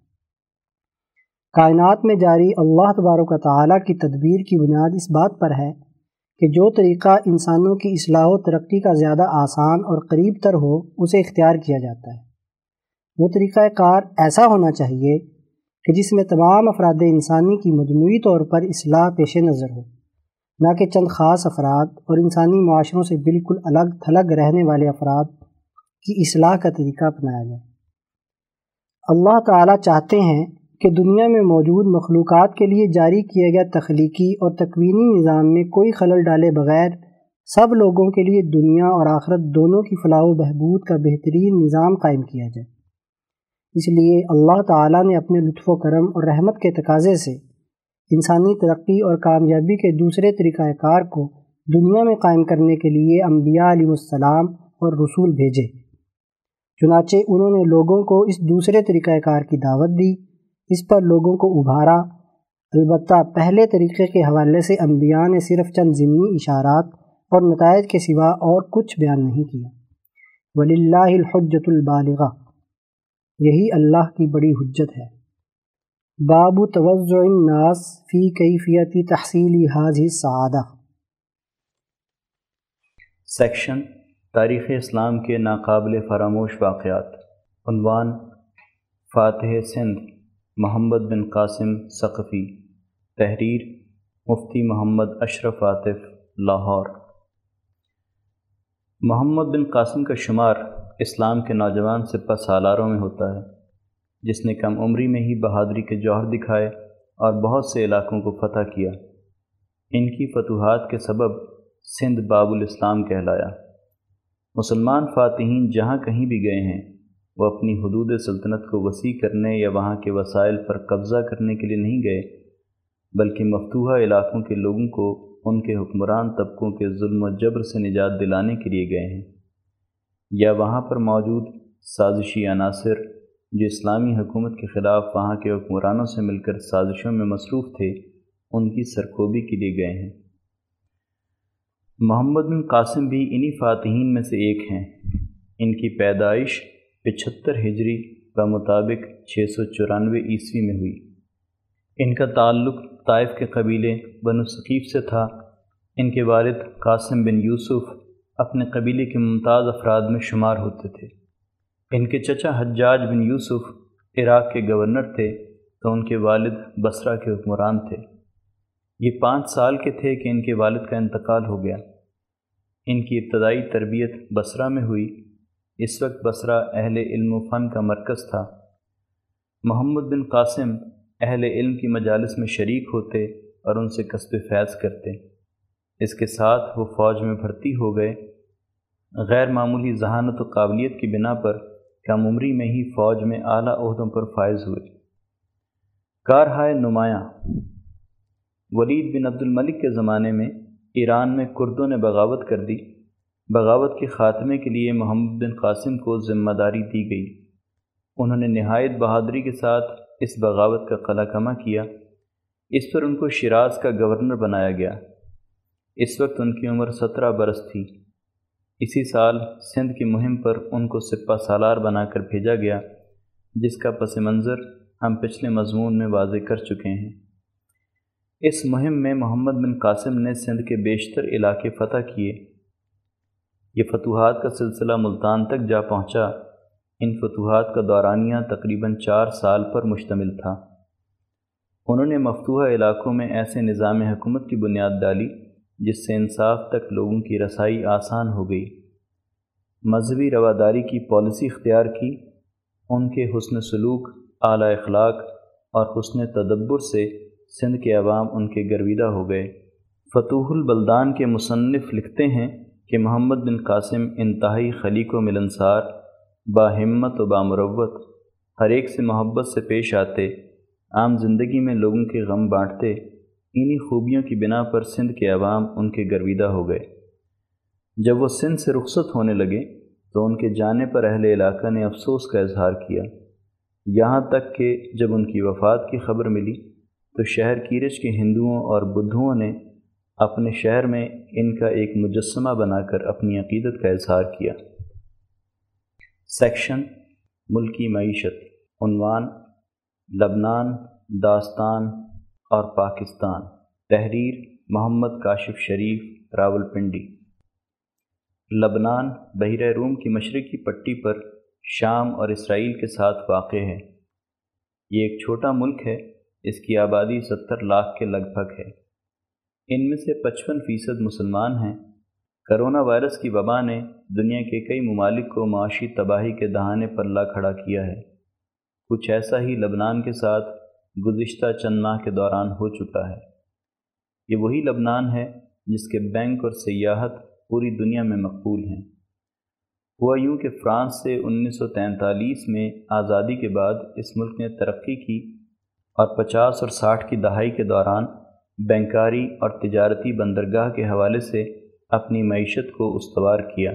کائنات میں جاری اللہ تبارک و تعالیٰ کی تدبیر کی بنیاد اس بات پر ہے کہ جو طریقہ انسانوں کی اصلاح و ترقی کا زیادہ آسان اور قریب تر ہو، اسے اختیار کیا جاتا ہے۔ وہ طریقہ کار ایسا ہونا چاہیے کہ جس میں تمام افراد انسانی کی مجموعی طور پر اصلاح پیش نظر ہو، نہ کہ چند خاص افراد اور انسانی معاشروں سے بالکل الگ تھلگ رہنے والے افراد کی اصلاح کا طریقہ اپنایا جائے۔ اللہ تعالیٰ چاہتے ہیں کہ دنیا میں موجود مخلوقات کے لیے جاری کیا گیا تخلیقی اور تکوینی نظام میں کوئی خلل ڈالے بغیر سب لوگوں کے لیے دنیا اور آخرت دونوں کی فلاح و بہبود کا بہترین نظام قائم کیا جائے۔ اس لیے اللہ تعالیٰ نے اپنے لطف و کرم اور رحمت کے تقاضے سے انسانی ترقی اور کامیابی کے دوسرے طریقہ کار کو دنیا میں قائم کرنے کے لیے انبیاء علیہ السلام اور رسول بھیجے۔ چنانچہ انہوں نے لوگوں کو اس دوسرے طریقہ کار کی دعوت دی، اس پر لوگوں کو ابھارا۔ البتہ پہلے طریقے کے حوالے سے انبیاء نے صرف چند ضمنی اشارات اور نتائج کے سوا اور کچھ بیان نہیں کیا۔ ولی اللہ الحجت البالغہ یہی اللہ کی بڑی حجت ہے۔ باب توضع الناس فی کیفیتی تحصیلی حاضی سعادہ سیکشن تاریخ اسلام کے ناقابل فراموش واقعات۔ عنوان فاتح سندھ، محمد بن قاسم ثقفی۔ تحریر مفتی محمد اشرف عاطف، لاہور۔ محمد بن قاسم کا شمار اسلام کے نوجوان سپہ سالاروں میں ہوتا ہے، جس نے کم عمری میں ہی بہادری کے جوہر دکھائے اور بہت سے علاقوں کو فتح کیا۔ ان کی فتوحات کے سبب سندھ باب الاسلام کہلایا۔ مسلمان فاتحین جہاں کہیں بھی گئے ہیں، وہ اپنی حدود سلطنت کو وسیع کرنے یا وہاں کے وسائل پر قبضہ کرنے کے لیے نہیں گئے، بلکہ مفتوحہ علاقوں کے لوگوں کو ان کے حکمران طبقوں کے ظلم و جبر سے نجات دلانے کے لیے گئے ہیں۔ یا وہاں پر موجود سازشی عناصر جو اسلامی حکومت کے خلاف وہاں کے حکمرانوں سے مل کر سازشوں میں مصروف تھے، ان کی سرکوبی کے لیے گئے ہیں۔ محمد بن قاسم بھی انہی فاتحین میں سے ایک ہیں۔ ان کی پیدائش پچہتر ہجری کا مطابق چھ سو چورانوے عیسوی میں ہوئی۔ ان کا تعلق طائف کے قبیلے بن ثقیف سے تھا۔ ان کے والد قاسم بن یوسف اپنے قبیلے کے ممتاز افراد میں شمار ہوتے تھے۔ ان کے چچا حجاج بن یوسف عراق کے گورنر تھے تو ان کے والد بصرہ کے حکمران تھے۔ یہ پانچ سال کے تھے کہ ان کے والد کا انتقال ہو گیا۔ ان کی ابتدائی تربیت بصرہ میں ہوئی۔ اس وقت بصرہ اہل علم و فن کا مرکز تھا۔ محمد بن قاسم اہل علم کی مجالس میں شریک ہوتے اور ان سے قصب فیض کرتے۔ اس کے ساتھ وہ فوج میں بھرتی ہو گئے۔ غیر معمولی ذہانت و قابلیت کی بنا پر کم عمری میں ہی فوج میں اعلیٰ عہدوں پر فائز ہوئے۔ کارہائے نمایاں۔ ولید بن عبد الملک کے زمانے میں ایران میں کردوں نے بغاوت کر دی۔ بغاوت کے خاتمے کے لیے محمد بن قاسم کو ذمہ داری دی گئی۔ انہوں نے نہایت بہادری کے ساتھ اس بغاوت کا قلع کما کیا۔ اس پر ان کو شیراز کا گورنر بنایا گیا۔ اس وقت ان کی عمر سترہ برس تھی۔ اسی سال سندھ کی مہم پر ان کو سپہ سالار بنا کر بھیجا گیا، جس کا پس منظر ہم پچھلے مضمون میں واضح کر چکے ہیں۔ اس مہم میں محمد بن قاسم نے سندھ کے بیشتر علاقے فتح کیے۔ یہ فتوحات کا سلسلہ ملتان تک جا پہنچا۔ ان فتوحات کا دورانیہ تقریباً چار سال پر مشتمل تھا۔ انہوں نے مفتوحہ علاقوں میں ایسے نظام حکومت کی بنیاد ڈالی۔ جس سے انصاف تک لوگوں کی رسائی آسان ہو گئی۔ مذہبی رواداری کی پالیسی اختیار کی، ان کے حسن سلوک، اعلیٰ اخلاق اور حسن تدبر سے سندھ کے عوام ان کے گرویدہ ہو گئے۔ فتوح البلدان کے مصنف لکھتے ہیں کہ محمد بن قاسم انتہائی خلیق و ملنسار باہمت و بامروت ہر ایک سے محبت سے پیش آتے، عام زندگی میں لوگوں کے غم بانٹتے۔ انہی خوبیوں کی بنا پر سندھ کے عوام ان کے گرویدہ ہو گئے۔ جب وہ سندھ سے رخصت ہونے لگے تو ان کے جانے پر اہل علاقہ نے افسوس کا اظہار کیا۔ یہاں تک کہ جب ان کی وفات کی خبر ملی تو شہر کیرج کے ہندوؤں اور بدھوؤں نے اپنے شہر میں ان کا ایک مجسمہ بنا کر اپنی عقیدت کا اظہار کیا۔ سیکشن ملکی معیشت۔ عنوان لبنان، داستان اور پاکستان۔ تحریر محمد کاشف شریف راول پنڈی لبنان، بحیرہ روم کی مشرقی پٹی پر شام اور اسرائیل کے ساتھ واقع ہے۔ یہ ایک چھوٹا ملک ہے، اس کی آبادی ستر لاکھ کے لگ بھگ ہے۔ ان میں سے پچپن فیصد مسلمان ہیں۔ کرونا وائرس کی وبا نے دنیا کے کئی ممالک کو معاشی تباہی کے دہانے پر لا کھڑا کیا ہے۔ کچھ ایسا ہی لبنان کے ساتھ گزشتہ چند ماہ کے دوران ہو چکا ہے۔ یہ وہی لبنان ہے جس کے بینک اور سیاحت پوری دنیا میں مقبول ہیں۔ ہوا یوں کہ فرانس سے انیس سو تینتالیس میں آزادی کے بعد اس ملک نے ترقی کی اور پچاس اور ساٹھ کی دہائی کے دوران بینکاری اور تجارتی بندرگاہ کے حوالے سے اپنی معیشت کو استوار کیا۔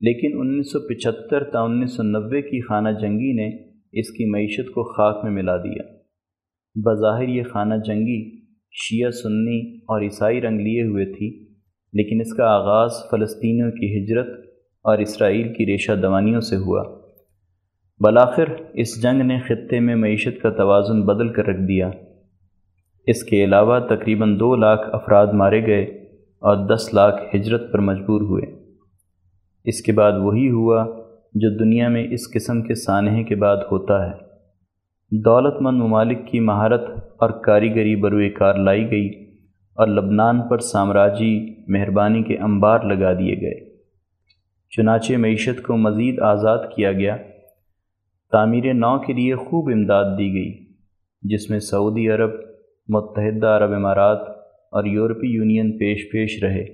لیکن انیس سو پچہتر تا انیس سو نوے کی خانہ جنگی نے اس کی معیشت کو خاک میں ملا دیا۔ بظاہر یہ خانہ جنگی، شیعہ، سنی اور عیسائی رنگ لیے ہوئے تھی، لیکن اس کا آغاز فلسطینیوں کی ہجرت اور اسرائیل کی ریشہ دوانیوں سے ہوا۔ بلاخر اس جنگ نے خطے میں معیشت کا توازن بدل کر رکھ دیا۔ اس کے علاوہ تقریباً دو لاکھ افراد مارے گئے اور دس لاکھ ہجرت پر مجبور ہوئے۔ اس کے بعد وہی ہوا جو دنیا میں اس قسم کے سانحے کے بعد ہوتا ہے۔ دولت مند ممالک کی مہارت اور کاریگری بروئے کار لائی گئی اور لبنان پر سامراجی مہربانی کے انبار لگا دیے گئے۔ چنانچہ معیشت کو مزید آزاد کیا گیا۔ تعمیر نو کے لیے خوب امداد دی گئی، جس میں سعودی عرب، متحدہ عرب امارات اور یورپی یونین پیش پیش رہے۔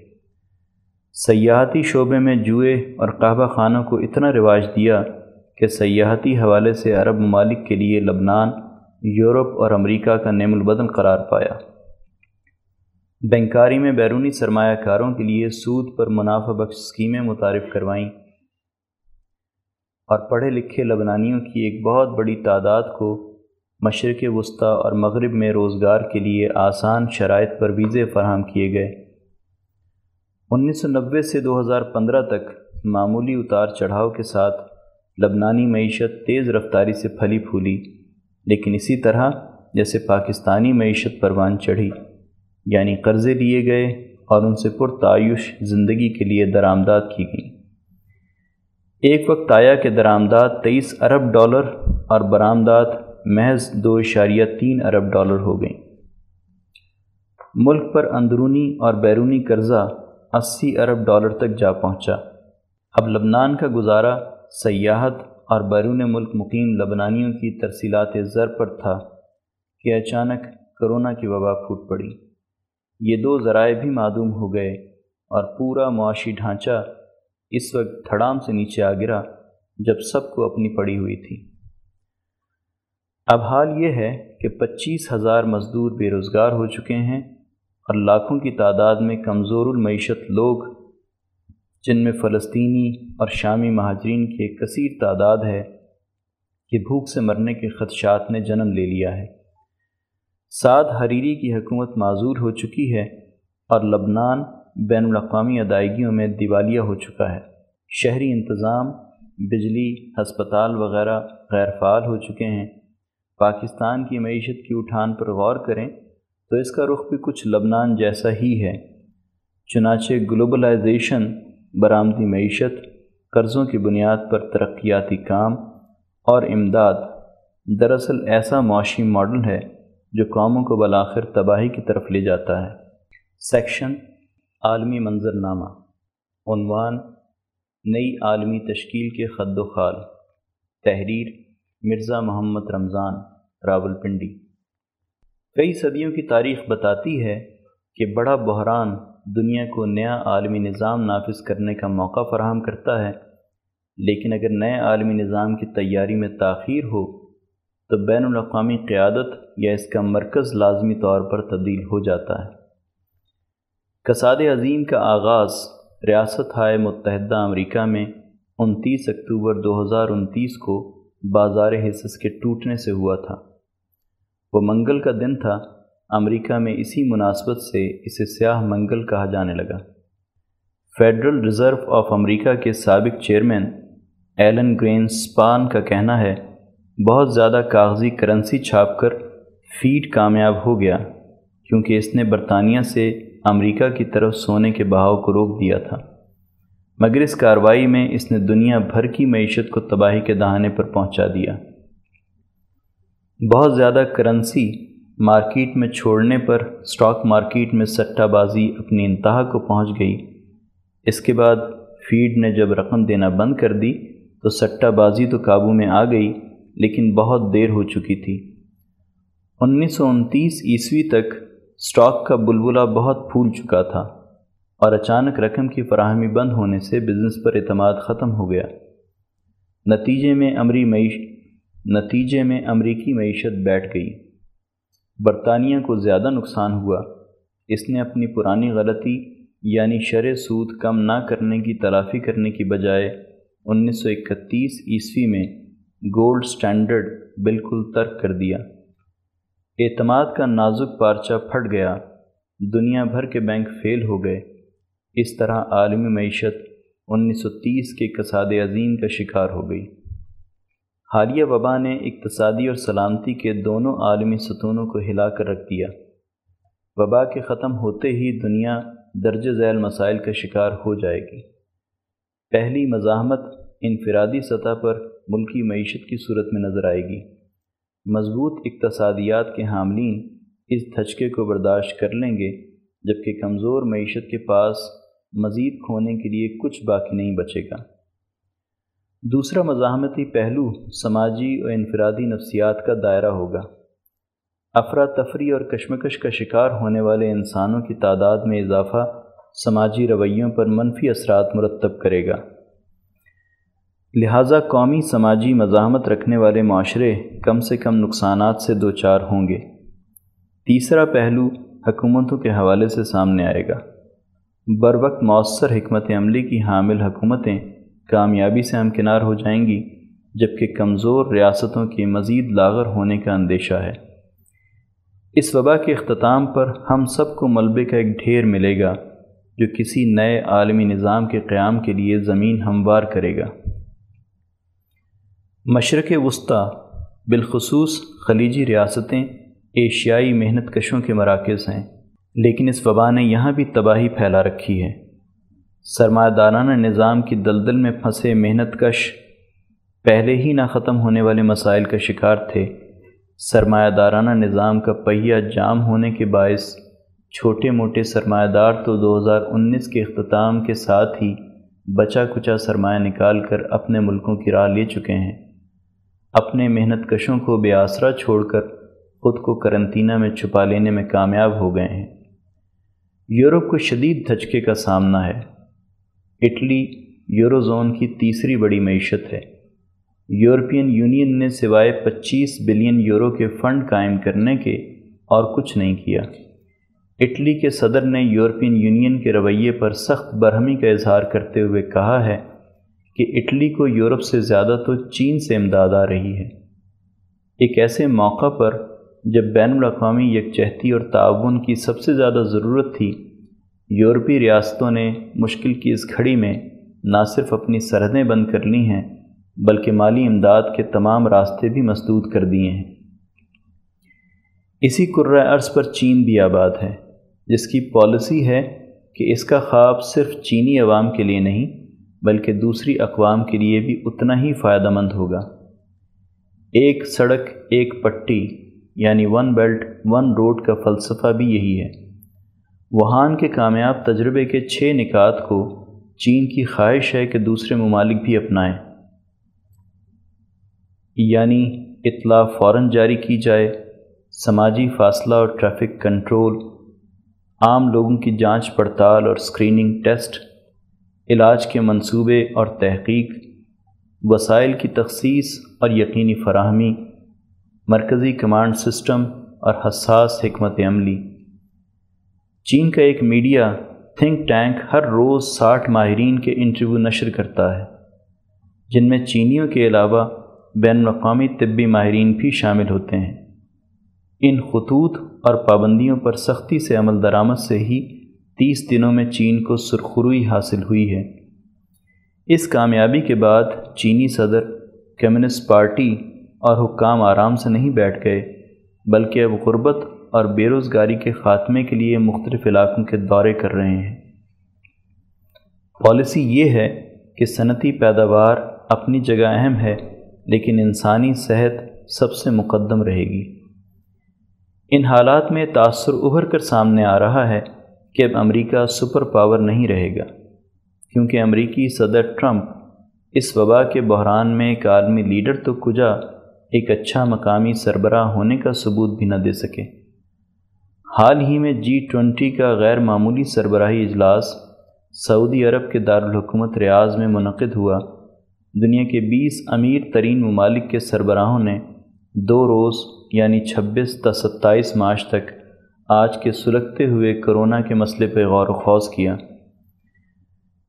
سیاحتی شعبے میں جوئے اور قہوہ خانوں کو اتنا رواج دیا کہ سیاحتی حوالے سے عرب ممالک کے لیے لبنان، یورپ اور امریکہ کا نیم البدن قرار پایا۔ بینکاری میں بیرونی سرمایہ کاروں کے لیے سود پر منافع بخش اسکیمیں متعارف کروائیں اور پڑھے لکھے لبنانیوں کی ایک بہت بڑی تعداد کو مشرق وسطی اور مغرب میں روزگار کے لیے آسان شرائط پر ویزے فراہم کیے گئے۔ انیس سو نوے سے دو ہزار پندرہ تک معمولی اتار چڑھاؤ کے ساتھ لبنانی معیشت تیز رفتاری سے پھلی پھولی، لیکن اسی طرح جیسے پاکستانی معیشت پروان چڑھی یعنی قرضے لیے گئے اور ان سے پرتعیش زندگی کے لیے درآمدات کی گئیں۔ ایک وقت آیا کہ درآمدات تیئیس ارب ڈالر اور برآمدات محض دو اشاریہ تین ارب ڈالر ہو گئیں۔ ملک پر اندرونی اور بیرونی قرضہ اسی ارب ڈالر تک جا پہنچا۔ اب لبنان کا گزارا سیاحت اور بیرون ملک مقیم لبنانیوں کی ترسیلات زر پر تھا کہ اچانک کرونا کی وبا پھوٹ پڑی۔ یہ دو ذرائع بھی معدوم ہو گئے اور پورا معاشی ڈھانچہ اس وقت تھڑام سے نیچے آ گرا جب سب کو اپنی پڑی ہوئی تھی۔ اب حال یہ ہے کہ پچیس ہزار مزدور بے روزگار ہو چکے ہیں اور لاکھوں کی تعداد میں کمزور المعیشت لوگ جن میں فلسطینی اور شامی مہاجرین کی ایک کثیر تعداد ہے کہ بھوک سے مرنے کے خدشات نے جنم لے لیا ہے۔ سعد حریری کی حکومت معذور ہو چکی ہے اور لبنان بین الاقوامی ادائیگیوں میں دیوالیہ ہو چکا ہے۔ شہری انتظام، بجلی، ہسپتال وغیرہ غیر فعال ہو چکے ہیں۔ پاکستان کی معیشت کی اٹھان پر غور کریں تو اس کا رخ بھی کچھ لبنان جیسا ہی ہے۔ چنانچہ گلوبلائزیشن برآمدی معیشت، قرضوں کی بنیاد پر ترقیاتی کام اور امداد دراصل ایسا معاشی ماڈل ہے جو قوموں کو بلاخر تباہی کی طرف لے جاتا ہے۔ سیکشن عالمی منظر نامہ عنوان نئی عالمی تشکیل کے خد و خال۔ تحریر مرزا محمد رمضان راول پنڈی کئی صدیوں کی تاریخ بتاتی ہے کہ بڑا بحران دنیا کو نیا عالمی نظام نافذ کرنے کا موقع فراہم کرتا ہے، لیکن اگر نئے عالمی نظام کی تیاری میں تاخیر ہو، تو بین الاقوامی قیادت یا اس کا مرکز لازمی طور پر تبدیل ہو جاتا ہے۔ کساد عظیم کا آغاز ریاست ہائے متحدہ امریکہ میں انتیس اکتوبر دو ہزار انتیس کو بازار حصص کے ٹوٹنے سے ہوا تھا۔ وہ منگل کا دن تھا امریکہ میں اسی مناسبت سے اسے سیاہ منگل کہا جانے لگا۔ فیڈرل ریزرو آف امریکہ کے سابق چیئرمین ایلن گرین سپان کا کہنا ہے، بہت زیادہ کاغذی کرنسی چھاپ کر فیڈ کامیاب ہو گیا، کیونکہ اس نے برطانیہ سے امریکہ کی طرف سونے کے بہاؤ کو روک دیا تھا۔ مگر اس کارروائی میں اس نے دنیا بھر کی معیشت کو تباہی کے دہانے پر پہنچا دیا۔ بہت زیادہ کرنسی مارکیٹ میں چھوڑنے پر سٹاک مارکیٹ میں سٹہ بازی اپنی انتہا کو پہنچ گئی۔ اس کے بعد فیڈ نے جب رقم دینا بند کر دی تو سٹہ بازی تو قابو میں آ گئی، لیکن بہت دیر ہو چکی تھی۔ انیس سو انتیس عیسوی تک سٹاک کا بلبلہ بہت پھول چکا تھا اور اچانک رقم کی فراہمی بند ہونے سے بزنس پر اعتماد ختم ہو گیا۔ نتیجے میں امری معیش نتیجے میں امریکی معیشت بیٹھ گئی۔ برطانیہ کو زیادہ نقصان ہوا۔ اس نے اپنی پرانی غلطی یعنی شرح سود کم نہ کرنے کی تلافی کرنے کی بجائے انیس سو اکتیس عیسوی میں گولڈ سٹینڈرڈ بالکل ترک کر دیا۔ اعتماد کا نازک پارچہ پھٹ گیا۔ دنیا بھر کے بینک فیل ہو گئے۔ اس طرح عالمی معیشت انیس سو تیس کے کساد عظیم کا شکار ہو گئی۔ حالیہ وبا نے اقتصادی اور سلامتی کے دونوں عالمی ستونوں کو ہلا کر رکھ دیا۔ وبا کے ختم ہوتے ہی دنیا درج ذیل مسائل کا شکار ہو جائے گی۔ پہلی مزاحمت انفرادی سطح پر ملکی معیشت کی صورت میں نظر آئے گی۔ مضبوط اقتصادیات کے حاملین اس دھچکے کو برداشت کر لیں گے، جبکہ کمزور معیشت کے پاس مزید کھونے کے لیے کچھ باقی نہیں بچے گا۔ دوسرا مزاحمتی پہلو سماجی اور انفرادی نفسیات کا دائرہ ہوگا۔ افراتفری اور کشمکش کا شکار ہونے والے انسانوں کی تعداد میں اضافہ سماجی رویوں پر منفی اثرات مرتب کرے گا۔ لہٰذا قومی سماجی مزاحمت رکھنے والے معاشرے کم سے کم نقصانات سے دو چار ہوں گے۔ تیسرا پہلو حکومتوں کے حوالے سے سامنے آئے گا۔ بر وقت مؤثر حکمت عملی کی حامل حکومتیں کامیابی سے ہمکنار ہو جائیں گی، جبکہ کمزور ریاستوں کی مزید لاغر ہونے کا اندیشہ ہے۔ اس وبا کے اختتام پر ہم سب کو ملبے کا ایک ڈھیر ملے گا، جو کسی نئے عالمی نظام کے قیام کے لیے زمین ہموار کرے گا۔ مشرق وسطی، بالخصوص خلیجی ریاستیں ایشیائی محنت کشوں کے مراکز ہیں، لیکن اس وبا نے یہاں بھی تباہی پھیلا رکھی ہے۔ سرمایہ دارانہ نظام کی دلدل میں پھنسے محنت کش پہلے ہی نہ ختم ہونے والے مسائل کا شکار تھے۔ سرمایہ دارانہ نظام کا پہیہ جام ہونے کے باعث چھوٹے موٹے سرمایہ دار تو دو ہزار انیس کے اختتام کے ساتھ ہی بچا کچا سرمایہ نکال کر اپنے ملکوں کی راہ لے چکے ہیں۔ اپنے محنت کشوں کو بے آسرا چھوڑ کر خود کو کرنطینہ میں چھپا لینے میں کامیاب ہو گئے ہیں۔ یورپ کو شدید دھچکے کا سامنا ہے۔ اٹلی یورو زون کی تیسری بڑی معیشت ہے۔ یورپین یونین نے سوائے پچیس بلین یورو کے فنڈ قائم کرنے کے اور کچھ نہیں کیا۔ اٹلی کے صدر نے یورپین یونین کے رویے پر سخت برہمی کا اظہار کرتے ہوئے کہا ہے کہ اٹلی کو یورپ سے زیادہ تو چین سے امداد آ رہی ہے۔ ایک ایسے موقع پر جب بین الاقوامی یکجہتی اور تعاون کی سب سے زیادہ ضرورت تھی یورپی ریاستوں نے مشکل کی اس گھڑی میں نہ صرف اپنی سرحدیں بند کر لی ہیں، بلکہ مالی امداد کے تمام راستے بھی مسدود کر دیے ہیں۔ اسی قرۂۂ عرض پر چین بھی آباد ہے، جس کی پالیسی ہے کہ اس کا خواب صرف چینی عوام کے لیے نہیں، بلکہ دوسری اقوام کے لیے بھی اتنا ہی فائدہ مند ہوگا۔ ایک سڑک، ایک پٹی یعنی ون بیلٹ ون روڈ کا فلسفہ بھی یہی ہے۔ وہان کے کامیاب تجربے کے چھ نکات کو چین کی خواہش ہے کہ دوسرے ممالک بھی اپنائیں۔ یعنی اطلاع فوراً جاری کی جائے، سماجی فاصلہ اور ٹریفک کنٹرول، عام لوگوں کی جانچ پڑتال اور اسکریننگ ٹیسٹ، علاج کے منصوبے اور تحقیق، وسائل کی تخصیص اور یقینی فراہمی، مرکزی کمانڈ سسٹم اور حساس حکمت عملی۔ چین کا ایک میڈیا تھنک ٹینک ہر روز ساٹھ ماہرین کے انٹرویو نشر کرتا ہے، جن میں چینیوں کے علاوہ بین الاقوامی طبی ماہرین بھی شامل ہوتے ہیں۔ ان خطوط اور پابندیوں پر سختی سے عمل درآمد سے ہی تیس دنوں میں چین کو سرخروئی حاصل ہوئی ہے۔ اس کامیابی کے بعد چینی صدر، کمیونسٹ پارٹی اور حکام آرام سے نہیں بیٹھ گئے، بلکہ اب غربت اور بے روزگاری کے خاتمے کے لیے مختلف علاقوں کے دورے کر رہے ہیں۔ پالیسی یہ ہے کہ صنعتی پیداوار اپنی جگہ اہم ہے، لیکن انسانی صحت سب سے مقدم رہے گی۔ ان حالات میں تاثر ابھر کر سامنے آ رہا ہے کہ اب امریکہ سپر پاور نہیں رہے گا، کیونکہ امریکی صدر ٹرمپ اس وبا کے بحران میں ایک عالمی لیڈر تو کجا ایک اچھا مقامی سربراہ ہونے کا ثبوت بھی نہ دے سکے۔ حال ہی میں جی ٹوینٹی کا غیر معمولی سربراہی اجلاس سعودی عرب کے دارالحکومت ریاض میں منعقد ہوا۔ دنیا کے بیس امیر ترین ممالک کے سربراہوں نے دو روز یعنی چھبیس تا ستائیس مارچ تک آج کے سلگتے ہوئے کرونا کے مسئلے پہ غور و خوض کیا۔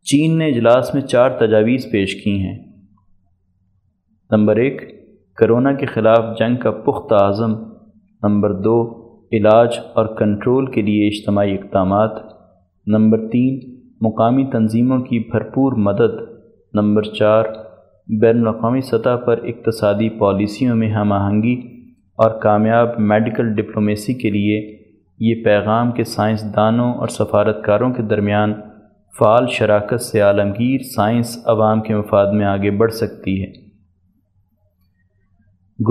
چین نے اجلاس میں چار تجاویز پیش کی ہیں۔ نمبر ایک، کرونا کے خلاف جنگ کا پختہ عزم۔ نمبر دو علاج اور کنٹرول کے لیے اجتماعی اقدامات۔ نمبر تین، مقامی تنظیموں کی بھرپور مدد۔ نمبر چار، بین الاقوامی سطح پر اقتصادی پالیسیوں میں ہم آہنگی اور کامیاب میڈیکل ڈپلومیسی کے لیے یہ پیغام کے سائنسدانوں اور سفارتکاروں کے درمیان فعال شراکت سے عالمگیر سائنس عوام کے مفاد میں آگے بڑھ سکتی ہے۔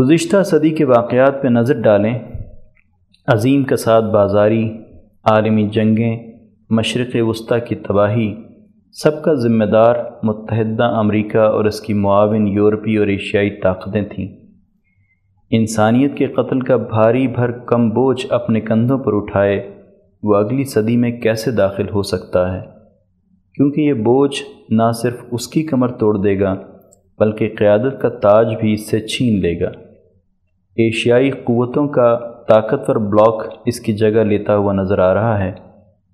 گزشتہ صدی کے واقعات پہ نظر ڈالیں۔ عظیم کساد بازاری، عالمی جنگیں، مشرق وسطی کی تباہی، سب کا ذمہ دار متحدہ امریکہ اور اس کی معاون یورپی اور ایشیائی طاقتیں تھیں۔ انسانیت کے قتل کا بھاری بھر کم بوجھ اپنے کندھوں پر اٹھائے، وہ اگلی صدی میں کیسے داخل ہو سکتا ہے؟ کیونکہ یہ بوجھ نہ صرف اس کی کمر توڑ دے گا، بلکہ قیادت کا تاج بھی اس سے چھین لے گا۔ ایشیائی قوتوں کا طاقتور بلاک اس کی جگہ لیتا ہوا نظر آ رہا ہے،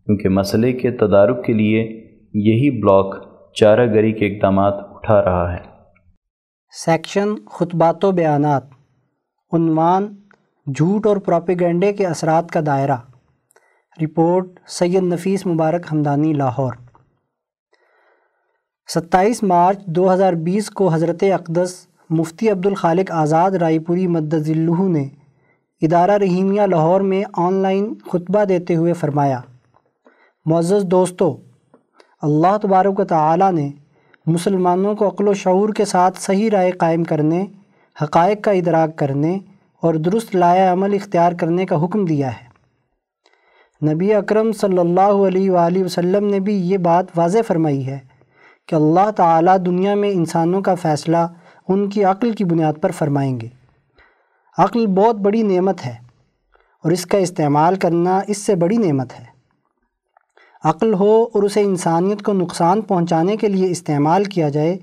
کیونکہ مسئلے کے تدارک کے لیے یہی بلاک چارہ گری کے اقدامات اٹھا رہا ہے۔ سیکشن خطبات و بیانات۔ عنوان جھوٹ اور پروپیگنڈے کے اثرات کا دائرہ۔ رپورٹ سید نفیس مبارک ہمدانی، لاہور۔ ستائیس مارچ دو ہزار بیس کو حضرت اقدس مفتی عبد الخالق آزاد رائے پوری مدذلہ نے ادارہ رحیمیہ لاہور میں آن لائن خطبہ دیتے ہوئے فرمایا، معزز دوستو، اللہ تبارک و تعالی نے مسلمانوں کو عقل و شعور کے ساتھ صحیح رائے قائم کرنے، حقائق کا ادراک کرنے اور درست لایا عمل اختیار کرنے کا حکم دیا ہے۔ نبی اکرم صلی اللہ علیہ وآلہ وسلم نے بھی یہ بات واضح فرمائی ہے کہ اللہ تعالیٰ دنیا میں انسانوں کا فیصلہ ان کی عقل کی بنیاد پر فرمائیں گے۔ عقل بہت بڑی نعمت ہے اور اس کا استعمال کرنا اس سے بڑی نعمت ہے۔ عقل ہو اور اسے انسانیت کو نقصان پہنچانے کے لیے استعمال کیا جائے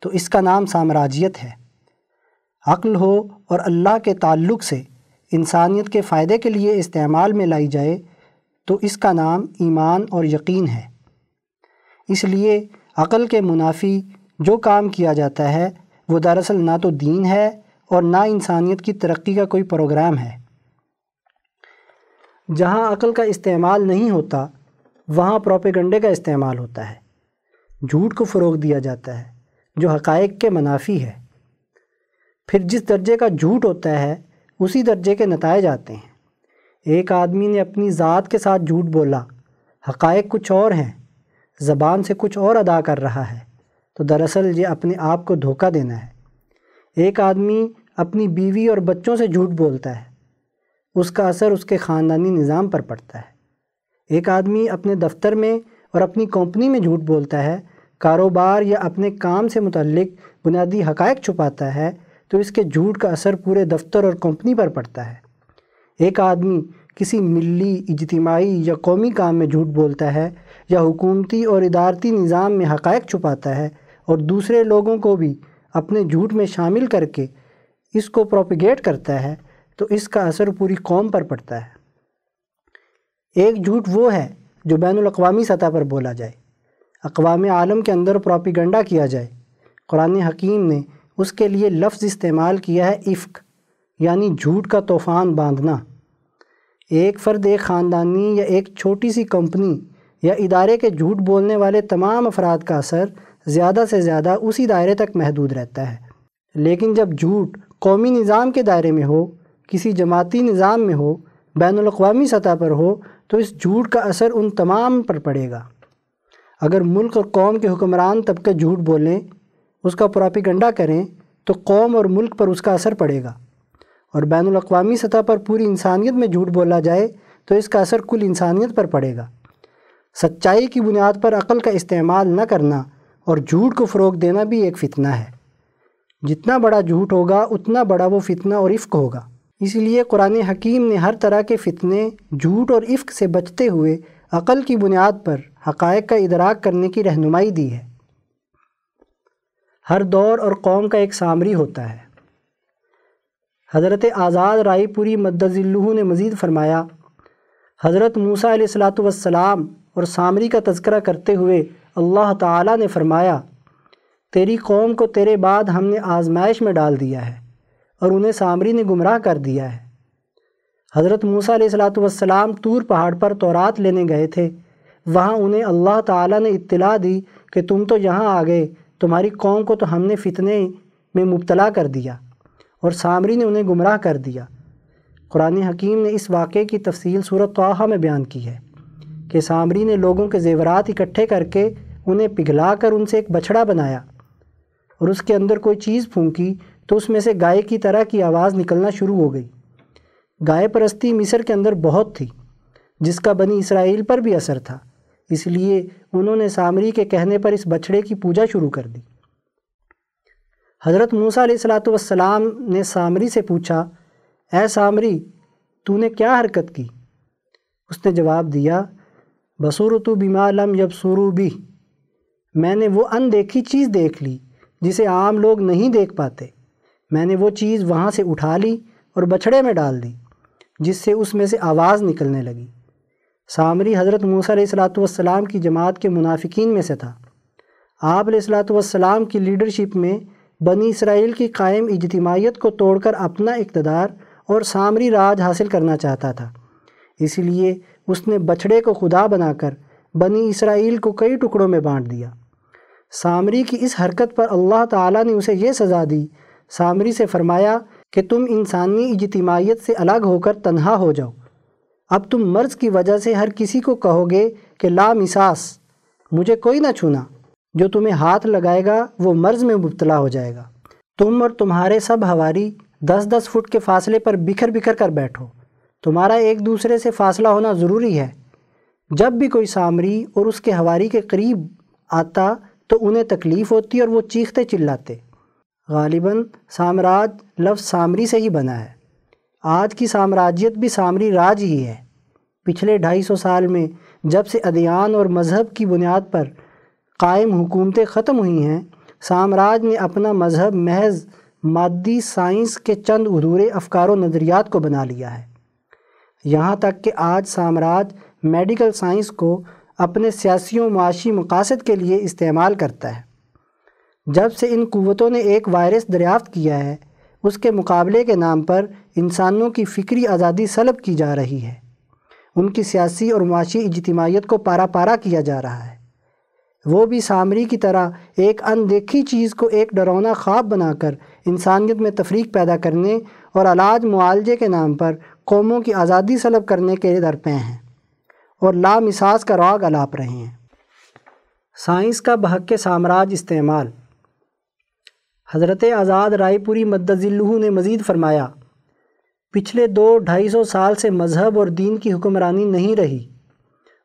تو اس کا نام سامراجیت ہے۔ عقل ہو اور اللہ کے تعلق سے انسانیت کے فائدے کے لیے استعمال میں لائی جائے تو اس کا نام ایمان اور یقین ہے۔ اس لیے عقل کے منافی جو کام کیا جاتا ہے وہ دراصل نہ تو دین ہے اور نہ انسانیت کی ترقی کا کوئی پروگرام ہے۔ جہاں عقل کا استعمال نہیں ہوتا، وہاں پروپیگنڈے کا استعمال ہوتا ہے۔ جھوٹ کو فروغ دیا جاتا ہے، جو حقائق کے منافی ہے۔ پھر جس درجے کا جھوٹ ہوتا ہے، اسی درجے کے نتائج آتے ہیں۔ ایک آدمی نے اپنی ذات کے ساتھ جھوٹ بولا، حقائق کچھ اور ہیں، زبان سے کچھ اور ادا کر رہا ہے، تو دراصل یہ اپنے آپ کو دھوکہ دینا ہے۔ ایک آدمی اپنی بیوی اور بچوں سے جھوٹ بولتا ہے۔ اس کا اثر اس کے خاندانی نظام پر پڑتا ہے۔ ایک آدمی اپنے دفتر میں اور اپنی کمپنی میں جھوٹ بولتا ہے، کاروبار یا اپنے کام سے متعلق بنیادی حقائق چھپاتا ہے، تو اس کے جھوٹ کا اثر پورے دفتر اور کمپنی پر پڑتا ہے۔ ایک آدمی کسی ملی، اجتماعی یا قومی کام میں جھوٹ بولتا ہے یا حکومتی اور ادارتی نظام میں حقائق چھپاتا ہے اور دوسرے لوگوں کو بھی اپنے جھوٹ میں شامل کر کے اس کو پروپیگیٹ کرتا ہے، تو اس کا اثر پوری قوم پر پڑتا ہے۔ ایک جھوٹ وہ ہے جو بین الاقوامی سطح پر بولا جائے۔ اقوام عالم کے اندر پروپیگنڈا کیا جائے۔ قرآن حکیم نے اس کے لیے لفظ استعمال کیا ہے افق یعنی جھوٹ کا طوفان باندھنا۔ ایک فرد، ایک خاندانی یا ایک چھوٹی سی کمپنی یا ادارے کے جھوٹ بولنے والے تمام افراد کا اثر زیادہ سے زیادہ اسی دائرے تک محدود رہتا ہے۔ لیکن جب جھوٹ قومی نظام کے دائرے میں ہو، کسی جماعتی نظام میں ہو، بین الاقوامی سطح پر ہو، تو اس جھوٹ کا اثر ان تمام پر پڑے گا۔ اگر ملک اور قوم کے حکمران طبقے جھوٹ بولیں، اس کا پراپیگنڈا کریں، تو قوم اور ملک پر اس کا اثر پڑے گا۔ اور بین الاقوامی سطح پر پوری انسانیت میں جھوٹ بولا جائے، تو اس کا اثر کل انسانیت پر پڑے گا۔ سچائی کی بنیاد پر عقل کا استعمال نہ کرنا اور جھوٹ کو فروغ دینا بھی ایک فتنہ ہے۔ جتنا بڑا جھوٹ ہوگا، اتنا بڑا وہ فتنہ اور افق ہوگا۔ اس لیے قرآن حکیم نے ہر طرح کے فتنے، جھوٹ اور افق سے بچتے ہوئے عقل کی بنیاد پر حقائق کا ادراک کرنے کی رہنمائی دی ہے۔ ہر دور اور قوم کا ایک سامری ہوتا ہے۔ حضرت آزاد رائے پوری مدذلہ نے مزید فرمایا، حضرت موسیٰ علیہ السلاۃ والسلام اور سامری کا تذکرہ کرتے ہوئے اللہ تعالیٰ نے فرمایا تیری قوم کو تیرے بعد ہم نے آزمائش میں ڈال دیا ہے اور انہیں سامری نے گمراہ کر دیا ہے۔ حضرت موسیٰ علیہ السلاۃ والسلام طور پہاڑ پر تورات لینے گئے تھے۔ وہاں انہیں اللہ تعالیٰ نے اطلاع دی کہ تم تو یہاں آ گئے، تمہاری قوم کو تو ہم نے فتنے میں مبتلا کر دیا اور سامری نے انہیں گمراہ کر دیا۔ قرآن حکیم نے اس واقعے کی تفصیل صورت توحہ میں بیان کی ہے کہ سامری نے لوگوں کے زیورات اکٹھے کر کے انہیں پگھلا کر ان سے ایک بچھڑا بنایا۔ اور اس کے اندر کوئی چیز پھونکی تو اس میں سے گائے کی طرح کی آواز نکلنا شروع ہو گئی۔ گائے پرستی مصر کے اندر بہت تھی، جس کا بنی اسرائیل پر بھی اثر تھا۔ اس لیے انہوں نے سامری کے کہنے پر اس بچھڑے کی پوجا شروع کر دی۔ حضرت موسیٰ علیہ السلاۃ والسلام نے سامری سے پوچھا، اے سامری، تو نے کیا حرکت کی؟ اس نے جواب دیا بصور تو بیما لم یب بھی میں نے وہ ان دیکھی چیز دیکھ لی۔ جسے عام لوگ نہیں دیکھ پاتے۔ میں نے وہ چیز وہاں سے اٹھا لی اور بچھڑے میں ڈال دی، جس سے اس میں سے آواز نکلنے لگی۔ سامری حضرت موسیٰ علیہ السلاۃ والسلام کی جماعت کے منافقین میں سے تھا۔ آپ علیہ السلاۃ والسلام کی لیڈرشپ میں بنی اسرائیل کی قائم اجتماعیت کو توڑ کر اپنا اقتدار اور سامری راج حاصل کرنا چاہتا تھا۔ اس لیے اس نے بچھڑے کو خدا بنا کر بنی اسرائیل کو کئی ٹکڑوں میں بانٹ دیا۔ سامری کی اس حرکت پر اللہ تعالیٰ نے اسے یہ سزا دی۔ سامری سے فرمایا کہ تم انسانی اجتماعیت سے الگ ہو کر تنہا ہو جاؤ۔ اب تم مرض کی وجہ سے ہر کسی کو کہو گے کہ لا مساس، مجھے کوئی نہ چھونا۔ جو تمہیں ہاتھ لگائے گا وہ مرض میں مبتلا ہو جائے گا۔ تم اور تمہارے سب ہواری دس دس فٹ کے فاصلے پر بکھر بکھر کر بیٹھو۔ تمہارا ایک دوسرے سے فاصلہ ہونا ضروری ہے۔ جب بھی کوئی سامری اور اس کے ہواری کے قریب آتا تو انہیں تکلیف ہوتی اور وہ چیختے چلاتے۔ غالباً سامراج لفظ سامری سے ہی بنا ہے۔ آج کی سامراجیت بھی سامری راج ہی ہے۔ پچھلے ڈھائی سو سال میں جب سے ادیان اور مذہب کی بنیاد پر قائم حکومتیں ختم ہوئی ہیں، سامراج نے اپنا مذہب محض مادی سائنس کے چند ادھورے افکار و نظریات کو بنا لیا ہے۔ یہاں تک کہ آج سامراج میڈیکل سائنس کو اپنے سیاسی و معاشی مقاصد کے لیے استعمال کرتا ہے۔ جب سے ان قوتوں نے ایک وائرس دریافت کیا ہے، اس کے مقابلے کے نام پر انسانوں کی فکری آزادی سلب کی جا رہی ہے۔ ان کی سیاسی اور معاشی اجتماعیت کو پارا پارا کیا جا رہا ہے۔ وہ بھی سامری کی طرح ایک اندیکھی چیز کو ایک ڈرونا خواب بنا کر انسانیت میں تفریق پیدا کرنے اور علاج معالجے کے نام پر قوموں کی آزادی سلب کرنے کے درپے ہیں۔ اور لامساس کا راگ الاپ رہے ہیں۔ سائنس کا بحق سامراج استعمال۔ حضرت آزاد رائے پوری مدذلہ نے مزید فرمایا، پچھلے دو ڈھائی سو سال سے مذہب اور دین کی حکمرانی نہیں رہی۔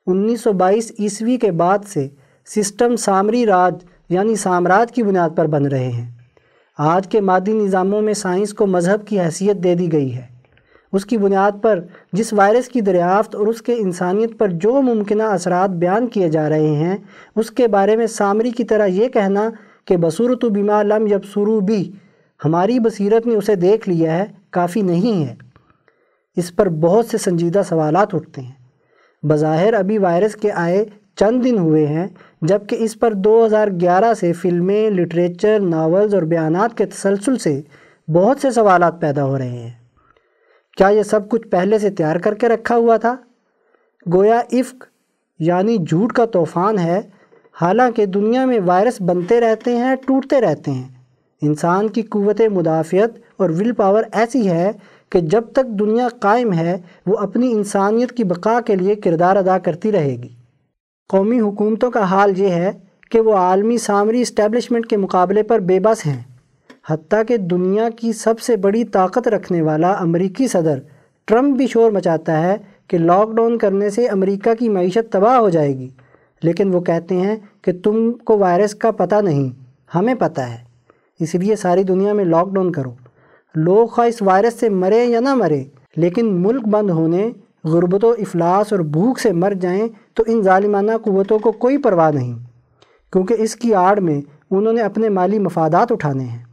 انیس سو بائیس عیسوی کے بعد سے سسٹم سامری راج یعنی سامراج کی بنیاد پر بن رہے ہیں۔ آج کے مادی نظاموں میں سائنس کو مذہب کی حیثیت دے دی گئی ہے۔ اس کی بنیاد پر جس وائرس کی دریافت اور اس کے انسانیت پر جو ممکنہ اثرات بیان کیے جا رہے ہیں، اس کے بارے میں سامری کی طرح یہ کہنا کہ بصورت و بیما لم یب سرو بھی ہماری بصیرت نے اسے دیکھ لیا ہے، کافی نہیں ہے۔ اس پر بہت سے سنجیدہ سوالات اٹھتے ہیں۔ بظاہر ابھی وائرس کے آئے چند دن ہوئے ہیں، جبکہ اس پر دو ہزار گیارہ سے فلمیں، لٹریچر، ناولز اور بیانات کے تسلسل سے بہت سے سوالات پیدا ہو رہے ہیں۔ کیا یہ سب کچھ پہلے سے تیار کر کے رکھا ہوا تھا؟ گویا افق یعنی جھوٹ کا طوفان ہے، حالانکہ دنیا میں وائرس بنتے رہتے ہیں، ٹوٹتے رہتے ہیں۔ انسان کی قوت مدافعت اور ول پاور ایسی ہے کہ جب تک دنیا قائم ہے، وہ اپنی انسانیت کی بقا کے لیے کردار ادا کرتی رہے گی۔ قومی حکومتوں کا حال یہ ہے کہ وہ عالمی سامری اسٹیبلشمنٹ کے مقابلے پر بے بس ہیں۔ حتیٰ کہ دنیا کی سب سے بڑی طاقت رکھنے والا امریکی صدر ٹرمپ بھی شور مچاتا ہے کہ لاک ڈاؤن کرنے سے امریکہ کی معیشت تباہ ہو جائے گی۔ لیکن وہ کہتے ہیں کہ تم کو وائرس کا پتہ نہیں، ہمیں پتہ ہے۔ اس لیے ساری دنیا میں لاک ڈاؤن کرو۔ لوگ خواہ اس وائرس سے مرے یا نہ مرے، لیکن ملک بند ہونے، غربت و افلاس اور بھوک سے مر جائیں تو ان ظالمانہ قوتوں کو کوئی پرواہ نہیں۔ کیونکہ اس کی آڑ میں انہوں نے اپنے مالی مفادات اٹھانے ہیں۔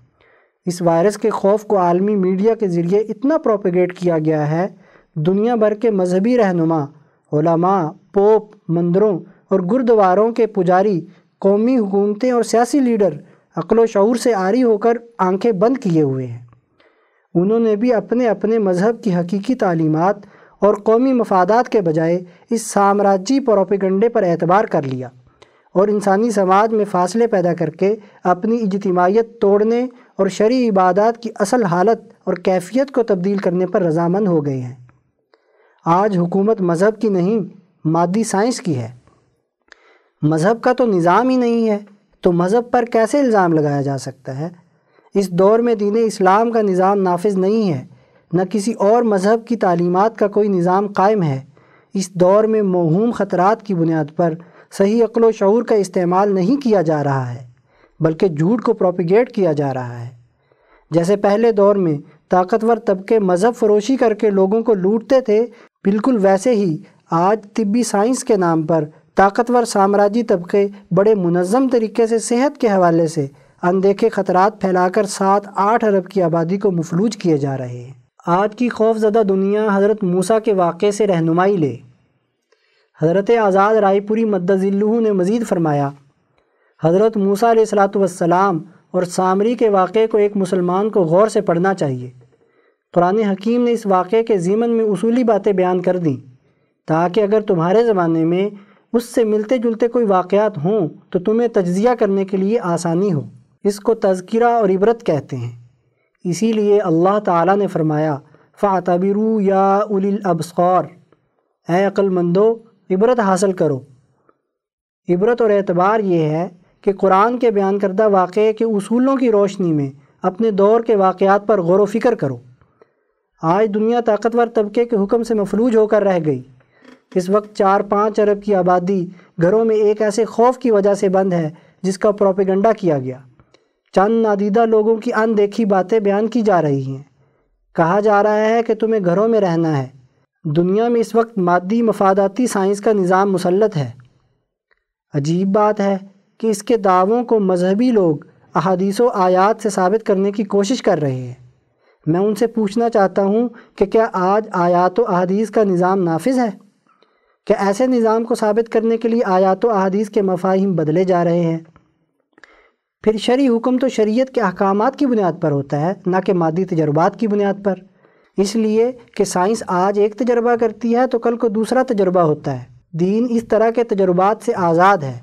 اس وائرس کے خوف کو عالمی میڈیا کے ذریعے اتنا پروپیگیٹ کیا گیا ہے۔ دنیا بھر کے مذہبی رہنما، علماء، پوپ، مندروں اور گردواروں کے پجاری، قومی حکومتیں اور سیاسی لیڈر عقل و شعور سے آری ہو کر آنکھیں بند کیے ہوئے ہیں۔ انہوں نے بھی اپنے اپنے مذہب کی حقیقی تعلیمات اور قومی مفادات کے بجائے اس سامراجی پروپیگنڈے پر اعتبار کر لیا۔ اور انسانی سماج میں فاصلے پیدا کر کے اپنی اجتماعیت توڑنے اور شرعی عبادات کی اصل حالت اور کیفیت کو تبدیل کرنے پر رضامند ہو گئے ہیں۔ آج حکومت مذہب کی نہیں، مادی سائنس کی ہے۔ مذہب کا تو نظام ہی نہیں ہے، تو مذہب پر کیسے الزام لگایا جا سکتا ہے؟ اس دور میں دین اسلام کا نظام نافذ نہیں ہے، نہ کسی اور مذہب کی تعلیمات کا کوئی نظام قائم ہے۔ اس دور میں موہوم خطرات کی بنیاد پر صحیح عقل و شعور کا استعمال نہیں کیا جا رہا ہے، بلکہ جھوٹ کو پروپیگیٹ کیا جا رہا ہے۔ جیسے پہلے دور میں طاقتور طبقے مذہب فروشی کر کے لوگوں کو لوٹتے تھے، بالکل ویسے ہی آج طبی سائنس کے نام پر طاقتور سامراجی طبقے بڑے منظم طریقے سے صحت کے حوالے سے اندیکھے خطرات پھیلا کر سات آٹھ ارب کی آبادی کو مفلوج کیے جا رہے ہیں۔ آج کی خوف زدہ دنیا حضرت موسیٰ کے واقعے سے رہنمائی لے۔ حضرت آزاد رائے پوری مدذلہ نے مزید فرمایا، حضرت موسیٰ علیہ السلاۃ والسلام اور سامری کے واقعے کو ایک مسلمان کو غور سے پڑھنا چاہیے۔ قرآن حکیم نے اس واقعے کے ضمن میں اصولی باتیں بیان کر دیں، تاکہ اگر تمہارے زمانے میں اس سے ملتے جلتے کوئی واقعات ہوں تو تمہیں تجزیہ کرنے کے لیے آسانی ہو۔ اس کو تذکرہ اور عبرت کہتے ہیں۔ اسی لیے اللہ تعالیٰ نے فرمایا فاتبرو یا اول الابصار اے عقل مندو عبرت حاصل کرو۔ عبرت اور اعتبار یہ ہے کہ قرآن کے بیان کردہ واقعے کے اصولوں کی روشنی میں اپنے دور کے واقعات پر غور و فکر کرو۔ آج دنیا طاقتور طبقے کے حکم سے مفلوج ہو کر رہ گئی۔ اس وقت چار پانچ ارب کی آبادی گھروں میں ایک ایسے خوف کی وجہ سے بند ہے جس کا پروپیگنڈا کیا گیا۔ چند نادیدہ لوگوں کی ان دیکھی باتیں بیان کی جا رہی ہیں۔ کہا جا رہا ہے کہ تمہیں گھروں میں رہنا ہے۔ دنیا میں اس وقت مادی مفاداتی سائنس کا نظام مسلط ہے۔ عجیب بات ہے کہ اس کے دعووں کو مذہبی لوگ احادیث و آیات سے ثابت کرنے کی کوشش کر رہے ہیں۔ میں ان سے پوچھنا چاہتا ہوں کہ کیا آج آیات و احادیث کا نظام نافذ ہے؟ کہ ایسے نظام کو ثابت کرنے کے لیے آیات و احادیث کے مفاہم بدلے جا رہے ہیں؟ پھر شرعی حکم تو شریعت کے احکامات کی بنیاد پر ہوتا ہے، نہ کہ مادی تجربات کی بنیاد پر۔ اس لیے کہ سائنس آج ایک تجربہ کرتی ہے تو کل کو دوسرا تجربہ ہوتا ہے۔ دین اس طرح کے تجربات سے آزاد ہے۔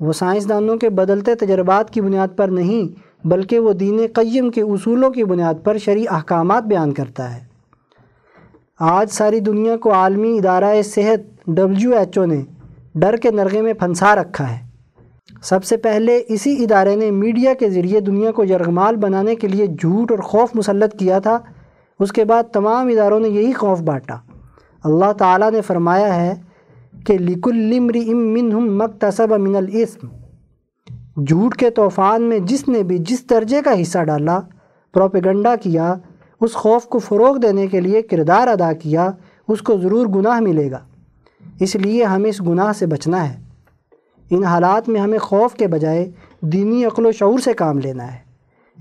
وہ سائنسدانوں کے بدلتے تجربات کی بنیاد پر نہیں، بلکہ وہ دین قیم کے اصولوں کی بنیاد پر شرعی احکامات بیان کرتا ہے۔ آج ساری دنیا کو عالمی ادارہ صحت ڈبلیو ایچ او نے ڈر کے نرغے میں پھنسا رکھا ہے۔ سب سے پہلے اسی ادارے نے میڈیا کے ذریعے دنیا کو یرغمال بنانے کے لیے جھوٹ اور خوف مسلط کیا تھا۔ اس کے بعد تمام اداروں نے یہی خوف بانٹا۔ اللہ تعالیٰ نے فرمایا ہے کہ لک المری امن ہم مکتصب من الاسم جھوٹ کے طوفان میں جس نے بھی جس درجے کا حصہ ڈالا، پروپیگنڈا کیا، اس خوف کو فروغ دینے کے لیے کردار ادا کیا، اس کو ضرور گناہ ملے گا۔ اس لیے ہمیں اس گناہ سے بچنا ہے۔ ان حالات میں ہمیں خوف کے بجائے دینی عقل و شعور سے کام لینا ہے۔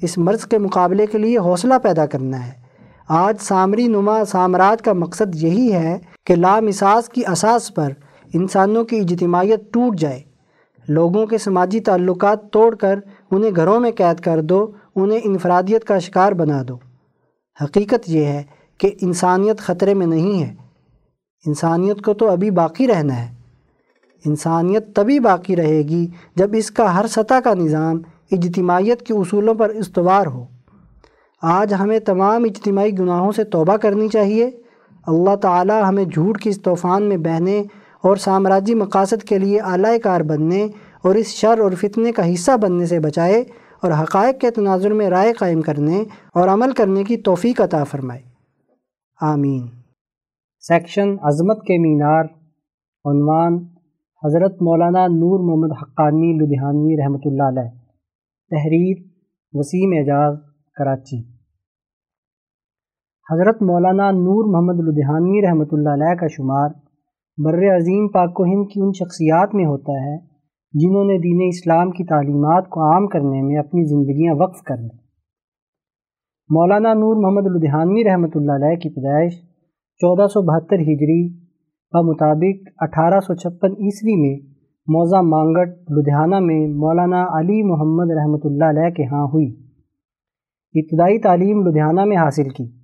اس مرض کے مقابلے کے لیے حوصلہ پیدا کرنا ہے۔ آج سامری نما سامراج کا مقصد یہی ہے کہ لامساس کی اساس پر انسانوں کی اجتماعیت ٹوٹ جائے۔ لوگوں کے سماجی تعلقات توڑ کر انہیں گھروں میں قید کر دو، انہیں انفرادیت کا شکار بنا دو۔ حقیقت یہ ہے کہ انسانیت خطرے میں نہیں ہے۔ انسانیت کو تو ابھی باقی رہنا ہے۔ انسانیت تبھی باقی رہے گی جب اس کا ہر سطح کا نظام اجتماعیت کے اصولوں پر استوار ہو۔ آج ہمیں تمام اجتماعی گناہوں سے توبہ کرنی چاہیے۔ اللہ تعالی ہمیں جھوٹ کی اس طوفان میں بہنے اور سامراجی مقاصد کے لیے اعلی کار بننے اور اس شر اور فتنے کا حصہ بننے سے بچائے اور حقائق کے تناظر میں رائے قائم کرنے اور عمل کرنے کی توفیق عطا فرمائے۔ آمین۔ سیکشن عظمت کے مینار، عنوان حضرت مولانا نور محمد حقانی، لدھیانوی رحمۃ اللہ علیہ۔ تحریر، وسیم اعجاز، کراچی۔ حضرت مولانا نور محمد لدھیانوی رحمۃ اللہ علیہ کا شمار بر عظیم پاک و ہند کی ان شخصیات میں ہوتا ہے، جنہوں نے دین اسلام کی تعلیمات کو عام کرنے میں اپنی زندگیاں وقف کر دیں مولانا نور محمد لدھیانوی رحمۃ اللہ علیہ کی پیدائش چودہ سو بہتر ہجری کا مطابق اٹھارہ سو چھپن عیسوی میں موزہ مانگٹ، لدھیانہ میں مولانا علی محمد رحمۃ اللہ علیہ کے ہاں ہوئی۔ ابتدائی تعلیم لدھیانہ میں حاصل کی۔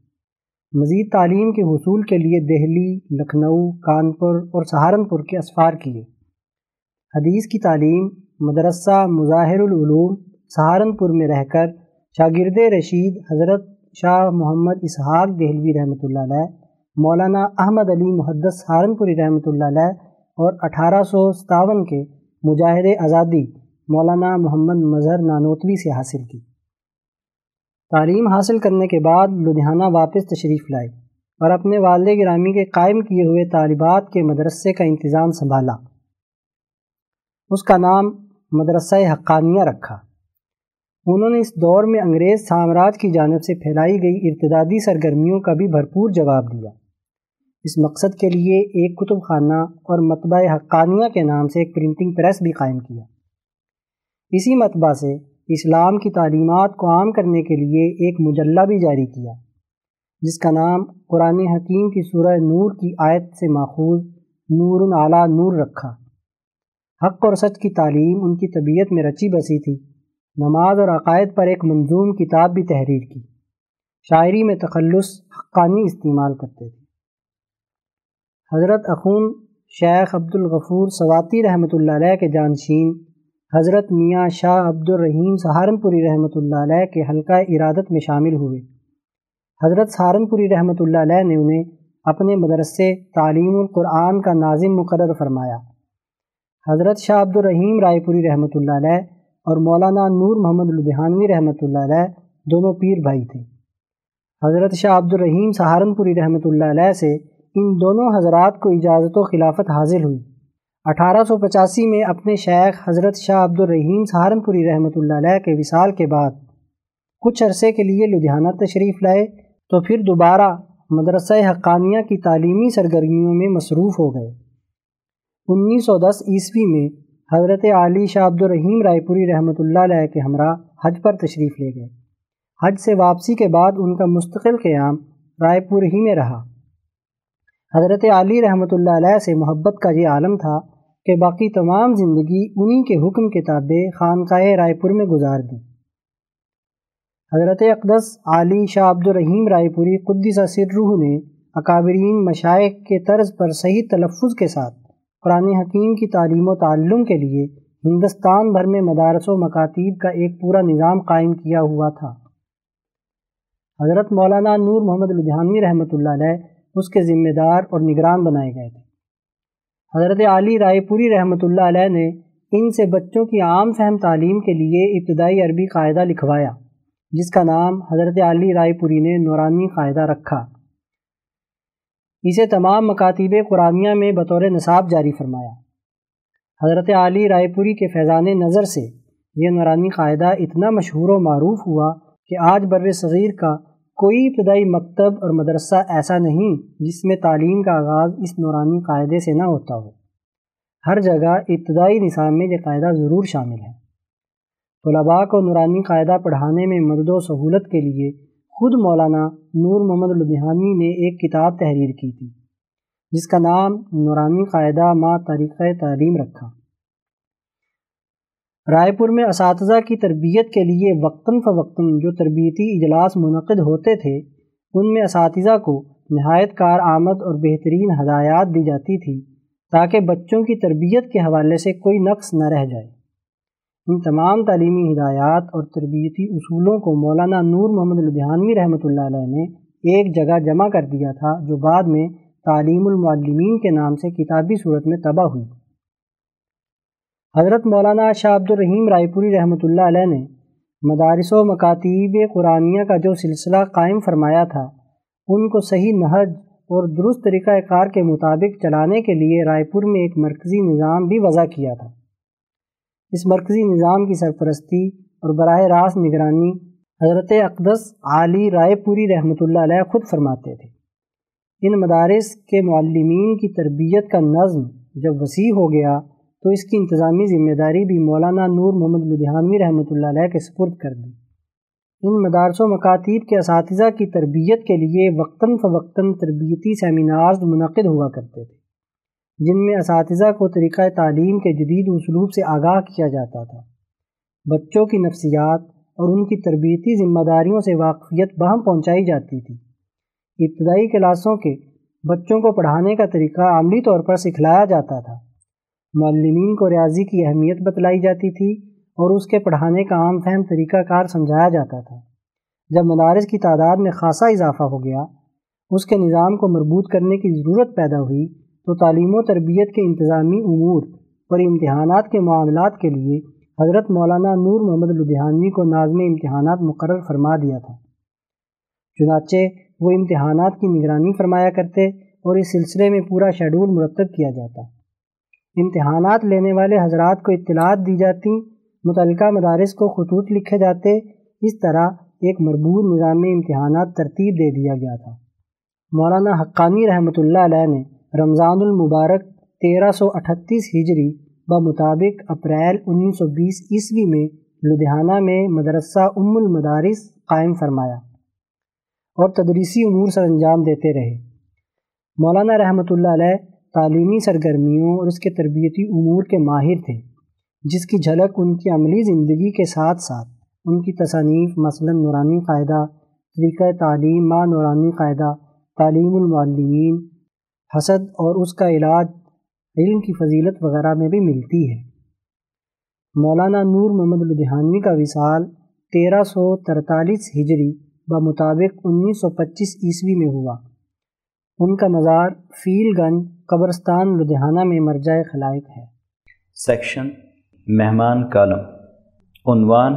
مزید تعلیم کے حصول کے لیے دہلی، لکھنؤ، کانپور اور سہارنپور کے اسفار کیے۔ حدیث کی تعلیم، مدرسہ مظاہر العلوم سہارنپور میں رہ کر شاگرد رشید حضرت شاہ محمد اسحاق دہلوی رحمۃ اللہ علیہ، مولانا احمد علی محدث سہارنپوری رحمۃ اللہ علیہ اور اٹھارہ سو ستاون کے مجاہد آزادی، مولانا محمد مظہر نانوتوی سے حاصل کی۔ تعلیم حاصل کرنے کے بعد لدھیانہ واپس تشریف لائے اور اپنے والد گرامی کے قائم کیے ہوئے طالبات کے مدرسے کا انتظام سنبھالا۔ اس کا نام مدرسہ حقانیہ رکھا۔ انہوں نے اس دور میں انگریز سامراج کی جانب سے پھیلائی گئی ارتدادی سرگرمیوں کا بھی بھرپور جواب دیا۔ اس مقصد کے لیے ایک کتب خانہ اور مطبع حقانیہ کے نام سے ایک پرنٹنگ پریس بھی قائم کیا۔ اسی مطبع سے اسلام کی تعلیمات کو عام کرنے کے لیے ایک مجلہ بھی جاری کیا، جس کا نام قرآن حکیم کی سورہ نور کی آیت سے ماخوذ نور اعلیٰ نور رکھا۔ حق اور سچ کی تعلیم ان کی طبیعت میں رچی بسی تھی۔ نماز اور عقائد پر ایک منظوم کتاب بھی تحریر کی۔ شاعری میں تخلص حقانی استعمال کرتے تھے۔ حضرت اخون شیخ عبد الغفور سواتی رحمۃ اللہ علیہ کے جانشین حضرت میاں شاہ عبد الرحیم سہارنپوری رحمۃ اللہ علیہ کے حلقہ ارادت میں شامل ہوئے۔ حضرت سہارنپوری رحمۃ اللہ علیہ نے انہیں اپنے مدرسے تعلیم القرآن کا ناظم مقرر فرمایا۔ حضرت شاہ عبد الرحیم رائے پوری رحمۃ اللہ علیہ اور مولانا نور محمد لدھیانوی رحمۃ اللہ علیہ دونوں پیر بھائی تھے۔ حضرت شاہ عبد الرحیم سہارنپوری رحمۃ اللہ علیہ سے ان دونوں حضرات کو اجازت و خلافت حاصل ہوئی۔ اٹھارہ سو پچاسی میں اپنے شیخ حضرت شاہ عبد الرحیم سہارنپوری رحمۃ اللہ علیہ کے وصال کے بعد کچھ عرصے کے لیے لدھیانہ تشریف لائے تو پھر دوبارہ مدرسہ حقانیہ کی تعلیمی سرگرمیوں میں مصروف ہو گئے۔ انیس سو دس عیسوی میں حضرت علی شاہ عبد الرحیم رائے پوری رحمۃ اللہ علیہ کے ہمراہ حج پر تشریف لے گئے۔ حج سے واپسی کے بعد ان کا مستقل قیام رائے پور ہی میں رہا۔ حضرت علی رحمۃ اللہ علیہ سے محبت کا یہ عالم تھا کہ باقی تمام زندگی انہی کے حکم کتابیں خانقاہ رائے پور میں گزار دی۔ حضرت اقدس علی شاہ عبد الرحیم رائے پوری قدس سرروح نے اکابرین مشائق کے طرز پر صحیح تلفظ کے ساتھ قرآن حکیم کی تعلیم و تعلم کے لیے ہندوستان بھر میں مدارس و مکاتیب کا ایک پورا نظام قائم کیا ہوا تھا۔ حضرت مولانا نور محمد لدھیانوی رحمۃ اللہ علیہ اس کے ذمہ دار اور نگران بنائے گئے تھے۔ حضرت علی رائے پوری رحمۃ اللہ علیہ نے ان سے بچوں کی عام فہم تعلیم کے لیے ابتدائی عربی قاعدہ لکھوایا، جس کا نام حضرت علی رائے پوری نے نورانی قاعدہ رکھا۔ اسے تمام مکاتیب قرآنیہ میں بطور نصاب جاری فرمایا۔ حضرت علی رائے پوری کے فیضان نظر سے یہ نورانی قاعدہ اتنا مشہور و معروف ہوا کہ آج بر صغیر کا کوئی ابتدائی مکتب اور مدرسہ ایسا نہیں جس میں تعلیم کا آغاز اس نورانی قاعدے سے نہ ہوتا ہو۔ ہر جگہ ابتدائی نصاب میں یہ قاعدہ ضرور شامل ہے۔ طلباء کو نورانی قاعدہ پڑھانے میں مدد و سہولت کے لیے خود مولانا نور محمد لدھیانوی نے ایک کتاب تحریر کی تھی، جس کا نام نورانی قاعدہ ما طریقہ تعلیم رکھا۔ رائے پور میں اساتذہ کی تربیت کے لیے وقتاً فوقتاً جو تربیتی اجلاس منعقد ہوتے تھے، ان میں اساتذہ کو نہایت کار آمد اور بہترین ہدایات دی جاتی تھی تاکہ بچوں کی تربیت کے حوالے سے کوئی نقص نہ رہ جائے۔ ان تمام تعلیمی ہدایات اور تربیتی اصولوں کو مولانا نور محمد لدھیانوی رحمۃ اللہ علیہ نے ایک جگہ جمع کر دیا تھا، جو بعد میں تعلیم المعلمین کے نام سے کتابی صورت میں تباہ ہوئی۔ حضرت مولانا شاہ عبد الرحیم رائے پوری رحمۃ اللہ علیہ نے مدارس و مکاتیب قرآنیہ کا جو سلسلہ قائم فرمایا تھا، ان کو صحیح نہج اور درست طریقہ کار کے مطابق چلانے کے لیے رائے پور میں ایک مرکزی نظام بھی وضع کیا تھا۔ اس مرکزی نظام کی سرپرستی اور براہ راست نگرانی حضرت اقدس علی رائے پوری رحمۃ اللہ علیہ خود فرماتے تھے۔ ان مدارس کے معلمین کی تربیت کا نظم جب وسیع ہو گیا تو اس کی انتظامی ذمہ داری بھی مولانا نور محمد لدھیانوی رحمۃ اللہ علیہ کے سپرد کر دی۔ ان مدارس و مکاتیب کے اساتذہ کی تربیت کے لیے وقتاً فوقتاً تربیتی سیمینارز منعقد ہوا کرتے تھے، جن میں اساتذہ کو طریقہ تعلیم کے جدید اسلوب سے آگاہ کیا جاتا تھا۔ بچوں کی نفسیات اور ان کی تربیتی ذمہ داریوں سے واقفیت بہم پہنچائی جاتی تھی۔ ابتدائی کلاسوں کے بچوں کو پڑھانے کا طریقہ عملی طور پر سکھلایا جاتا تھا۔ معلمین کو ریاضی کی اہمیت بتلائی جاتی تھی اور اس کے پڑھانے کا عام فہم طریقہ کار سمجھایا جاتا تھا۔ جب مدارس کی تعداد میں خاصا اضافہ ہو گیا، اس کے نظام کو مربوط کرنے کی ضرورت پیدا ہوئی، تو تعلیم و تربیت کے انتظامی امور اور امتحانات کے معاملات کے لیے حضرت مولانا نور محمد لدھیانوی کو نازم امتحانات مقرر فرما دیا تھا۔ چنانچہ وہ امتحانات کی نگرانی فرمایا کرتے اور اس سلسلے میں پورا شیڈول مرتب کیا جاتا۔ امتحانات لینے والے حضرات کو اطلاعات دی جاتی، متعلقہ مدارس کو خطوط لکھے جاتے، اس طرح ایک مربوط نظام امتحانات ترتیب دے دیا گیا تھا۔ مولانا حقانی رحمۃ اللہ علیہ نے رمضان المبارک تیرہ سو اٹھتیس ہجری بمطابق اپریل انیس سو بیس عیسوی میں لدھیانہ میں مدرسہ ام المدارس قائم فرمایا اور تدریسی امور سر انجام دیتے رہے۔ مولانا رحمۃ اللہ علیہ تعلیمی سرگرمیوں اور اس کے تربیتی امور کے ماہر تھے، جس کی جھلک ان کی عملی زندگی کے ساتھ ساتھ، ان کی تصانیف، مثلا نورانی قاعدہ، طریقہ تعلیم ما نورانی قاعدہ، تعلیم المعلمین، حسد اور اس کا علاج علم کی فضیلت وغیرہ میں بھی ملتی ہے۔ مولانا نور محمد لدھیانوی کا وصال تیرہ سو ترتالیس ہجری بمطابق انیس سو پچیس عیسوی میں ہوا۔ ان کا مزار فیل گنج قبرستان لدھیانہ میں مرجع خلائق ہے۔ سیکشن، مہمان کالم، عنوان،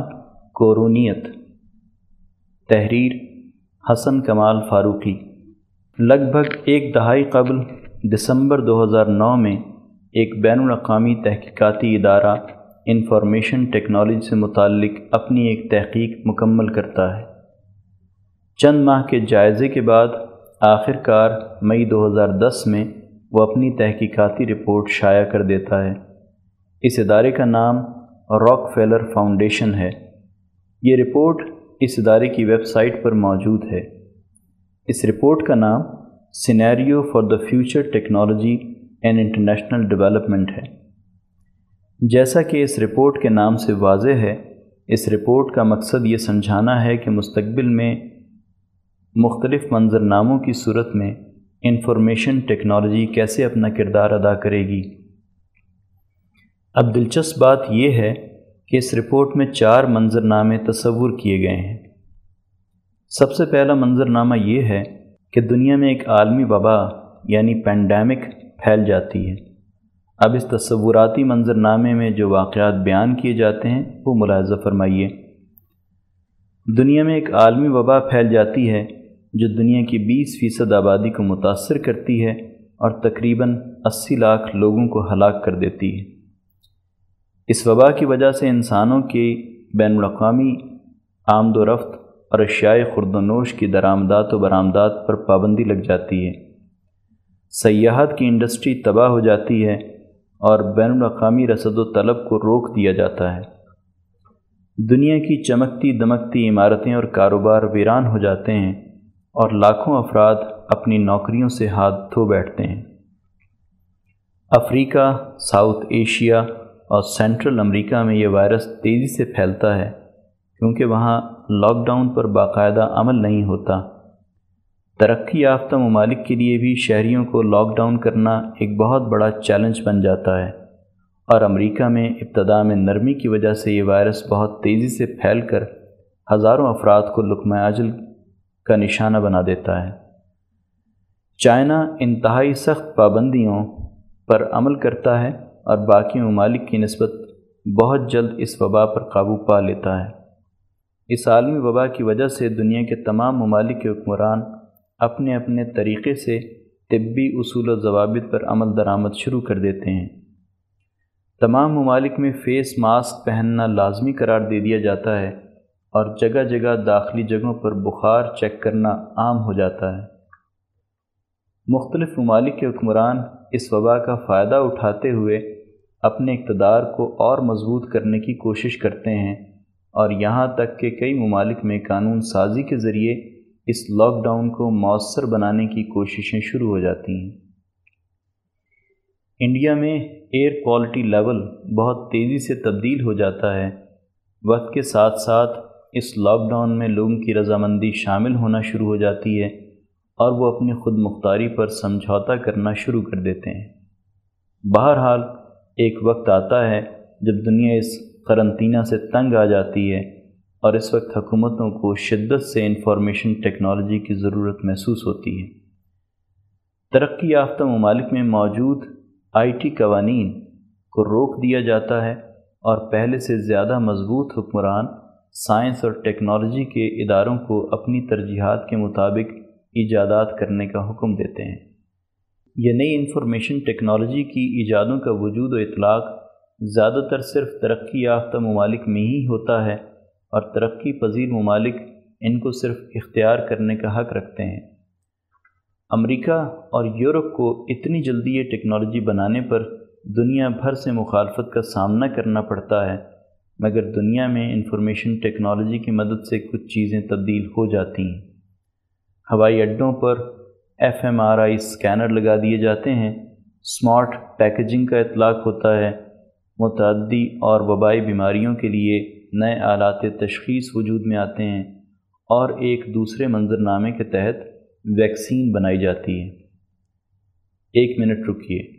کورونیت۔ تحریر، حسن کمال فاروقی۔ لگ بھگ ایک دہائی قبل دسمبر دو ہزار نو میں ایک بین الاقوامی تحقیقاتی ادارہ انفارمیشن ٹیکنالوجی سے متعلق اپنی ایک تحقیق مکمل کرتا ہے۔ چند ماہ کے جائزے کے بعد آخر کار مئی دو ہزار دس میں وہ اپنی تحقیقاتی رپورٹ شائع کر دیتا ہے۔ اس ادارے کا نام راک فیلر فاؤنڈیشن ہے۔ یہ رپورٹ اس ادارے کی ویب سائٹ پر موجود ہے۔ اس رپورٹ کا نام scenario for the future technology and international development ہے۔ جیسا کہ اس رپورٹ کے نام سے واضح ہے، اس رپورٹ کا مقصد یہ سمجھانا ہے کہ مستقبل میں مختلف منظر ناموں کی صورت میں انفارمیشن ٹیکنالوجی کیسے اپنا کردار ادا کرے گی۔ اب دلچسپ بات یہ ہے کہ اس رپورٹ میں چار منظر نامے تصور کیے گئے ہیں۔ سب سے پہلا منظر نامہ یہ ہے کہ دنیا میں ایک عالمی وبا یعنی پینڈیمک پھیل جاتی ہے۔ اب اس تصوراتی منظر نامے میں جو واقعات بیان کیے جاتے ہیں، وہ ملاحظہ فرمائیے۔ دنیا میں ایک عالمی وبا پھیل جاتی ہے جو دنیا کی بیس فیصد آبادی کو متاثر کرتی ہے اور تقریباً اسی لاکھ لوگوں کو ہلاک کر دیتی ہے۔ اس وبا کی وجہ سے انسانوں کی بین الاقوامی آمد و رفت اور اشیائے خرد و نوش کی درآمدات و برآمدات پر پابندی لگ جاتی ہے۔ سیاحت کی انڈسٹری تباہ ہو جاتی ہے اور بین الاقوامی رسد و طلب کو روک دیا جاتا ہے۔ دنیا کی چمکتی دمکتی عمارتیں اور کاروبار ویران ہو جاتے ہیں۔ اور لاکھوں افراد اپنی نوکریوں سے ہاتھ دھو بیٹھتے ہیں۔ افریقہ، ساؤتھ ایشیا اور سینٹرل امریکہ میں یہ وائرس تیزی سے پھیلتا ہے کیونکہ وہاں لاک ڈاؤن پر باقاعدہ عمل نہیں ہوتا۔ ترقی یافتہ ممالک کے لیے بھی شہریوں کو لاک ڈاؤن کرنا ایک بہت بڑا چیلنج بن جاتا ہے۔ اور امریکہ میں ابتدا میں نرمی کی وجہ سے یہ وائرس بہت تیزی سے پھیل کر ہزاروں افراد کو لقمہ اجل کا نشانہ بنا دیتا ہے۔ چائنا انتہائی سخت پابندیوں پر عمل کرتا ہے اور باقی ممالک کی نسبت بہت جلد اس وبا پر قابو پا لیتا ہے۔ اس عالمی وبا کی وجہ سے دنیا کے تمام ممالک کے حکمران اپنے اپنے طریقے سے طبی اصول و ضوابط پر عمل درآمد شروع کر دیتے ہیں۔ تمام ممالک میں فیس ماسک پہننا لازمی قرار دے دیا جاتا ہے۔ اور جگہ جگہ داخلی جگہوں پر بخار چیک کرنا عام ہو جاتا ہے۔ مختلف ممالک کے حکمران اس وبا کا فائدہ اٹھاتے ہوئے اپنے اقتدار کو اور مضبوط کرنے کی کوشش کرتے ہیں اور یہاں تک کہ کئی ممالک میں قانون سازی کے ذریعے اس لاک ڈاؤن کو مؤثر بنانے کی کوششیں شروع ہو جاتی ہیں۔ انڈیا میں ایئر کوالٹی لیول بہت تیزی سے تبدیل ہو جاتا ہے۔ وقت کے ساتھ ساتھ اس لاک ڈاؤن میں لوگوں کی رضامندی شامل ہونا شروع ہو جاتی ہے اور وہ اپنی خود مختاری پر سمجھوتا کرنا شروع کر دیتے ہیں۔ بہرحال، ایک وقت آتا ہے جب دنیا اس قرنطینہ سے تنگ آ جاتی ہے اور اس وقت حکومتوں کو شدت سے انفارمیشن ٹیکنالوجی کی ضرورت محسوس ہوتی ہے۔ ترقی یافتہ ممالک میں موجود آئی ٹی قوانین کو روک دیا جاتا ہے اور پہلے سے زیادہ مضبوط حکمران سائنس اور ٹیکنالوجی کے اداروں کو اپنی ترجیحات کے مطابق ایجادات کرنے کا حکم دیتے ہیں۔ یہ نئی انفارمیشن ٹیکنالوجی کی ایجادوں کا وجود و اطلاق زیادہ تر صرف ترقی یافتہ ممالک میں ہی ہوتا ہے اور ترقی پذیر ممالک ان کو صرف اختیار کرنے کا حق رکھتے ہیں۔ امریکہ اور یورپ کو اتنی جلدی یہ ٹیکنالوجی بنانے پر دنیا بھر سے مخالفت کا سامنا کرنا پڑتا ہے مگر دنیا میں انفارمیشن ٹیکنالوجی کی مدد سے کچھ چیزیں تبدیل ہو جاتی ہیں۔ ہوائی اڈوں پر F M R I scanner لگا دیے جاتے ہیں۔ اسمارٹ پیکیجنگ کا اطلاق ہوتا ہے۔ متعدی اور وبائی بیماریوں کے لیے نئے آلات تشخیص وجود میں آتے ہیں اور ایک دوسرے منظر نامے کے تحت ویکسین بنائی جاتی ہے۔ ایک منٹ رکیے۔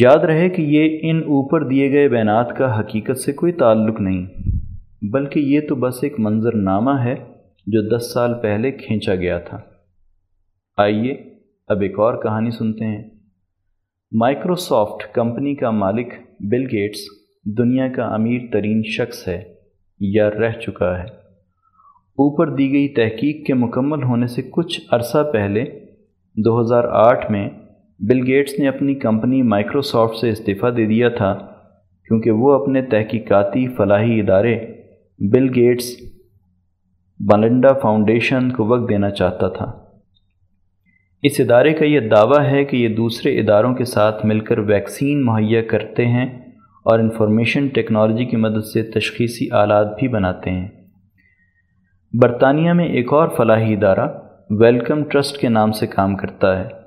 یاد رہے کہ یہ ان اوپر دیے گئے بینات کا حقیقت سے کوئی تعلق نہیں، بلکہ یہ تو بس ایک منظر نامہ ہے جو دس سال پہلے کھینچا گیا تھا۔ آئیے اب ایک اور کہانی سنتے ہیں۔ مائکروسافٹ کمپنی کا مالک بل گیٹس دنیا کا امیر ترین شخص ہے یا رہ چکا ہے۔ اوپر دی گئی تحقیق کے مکمل ہونے سے کچھ عرصہ پہلے، دو ہزار آٹھ میں بل گیٹس نے اپنی کمپنی مائکروسافٹ سے استعفیٰ دے دیا تھا کیونکہ وہ اپنے تحقیقاتی فلاحی ادارے بل گیٹس بلنڈا فاؤنڈیشن کو وقت دینا چاہتا تھا۔ اس ادارے کا یہ دعویٰ ہے کہ یہ دوسرے اداروں کے ساتھ مل کر ویکسین مہیا کرتے ہیں اور انفارمیشن ٹیکنالوجی کی مدد سے تشخیصی آلات بھی بناتے ہیں۔ برطانیہ میں ایک اور فلاحی ادارہ ویلکم ٹرسٹ کے نام سے کام کرتا ہے۔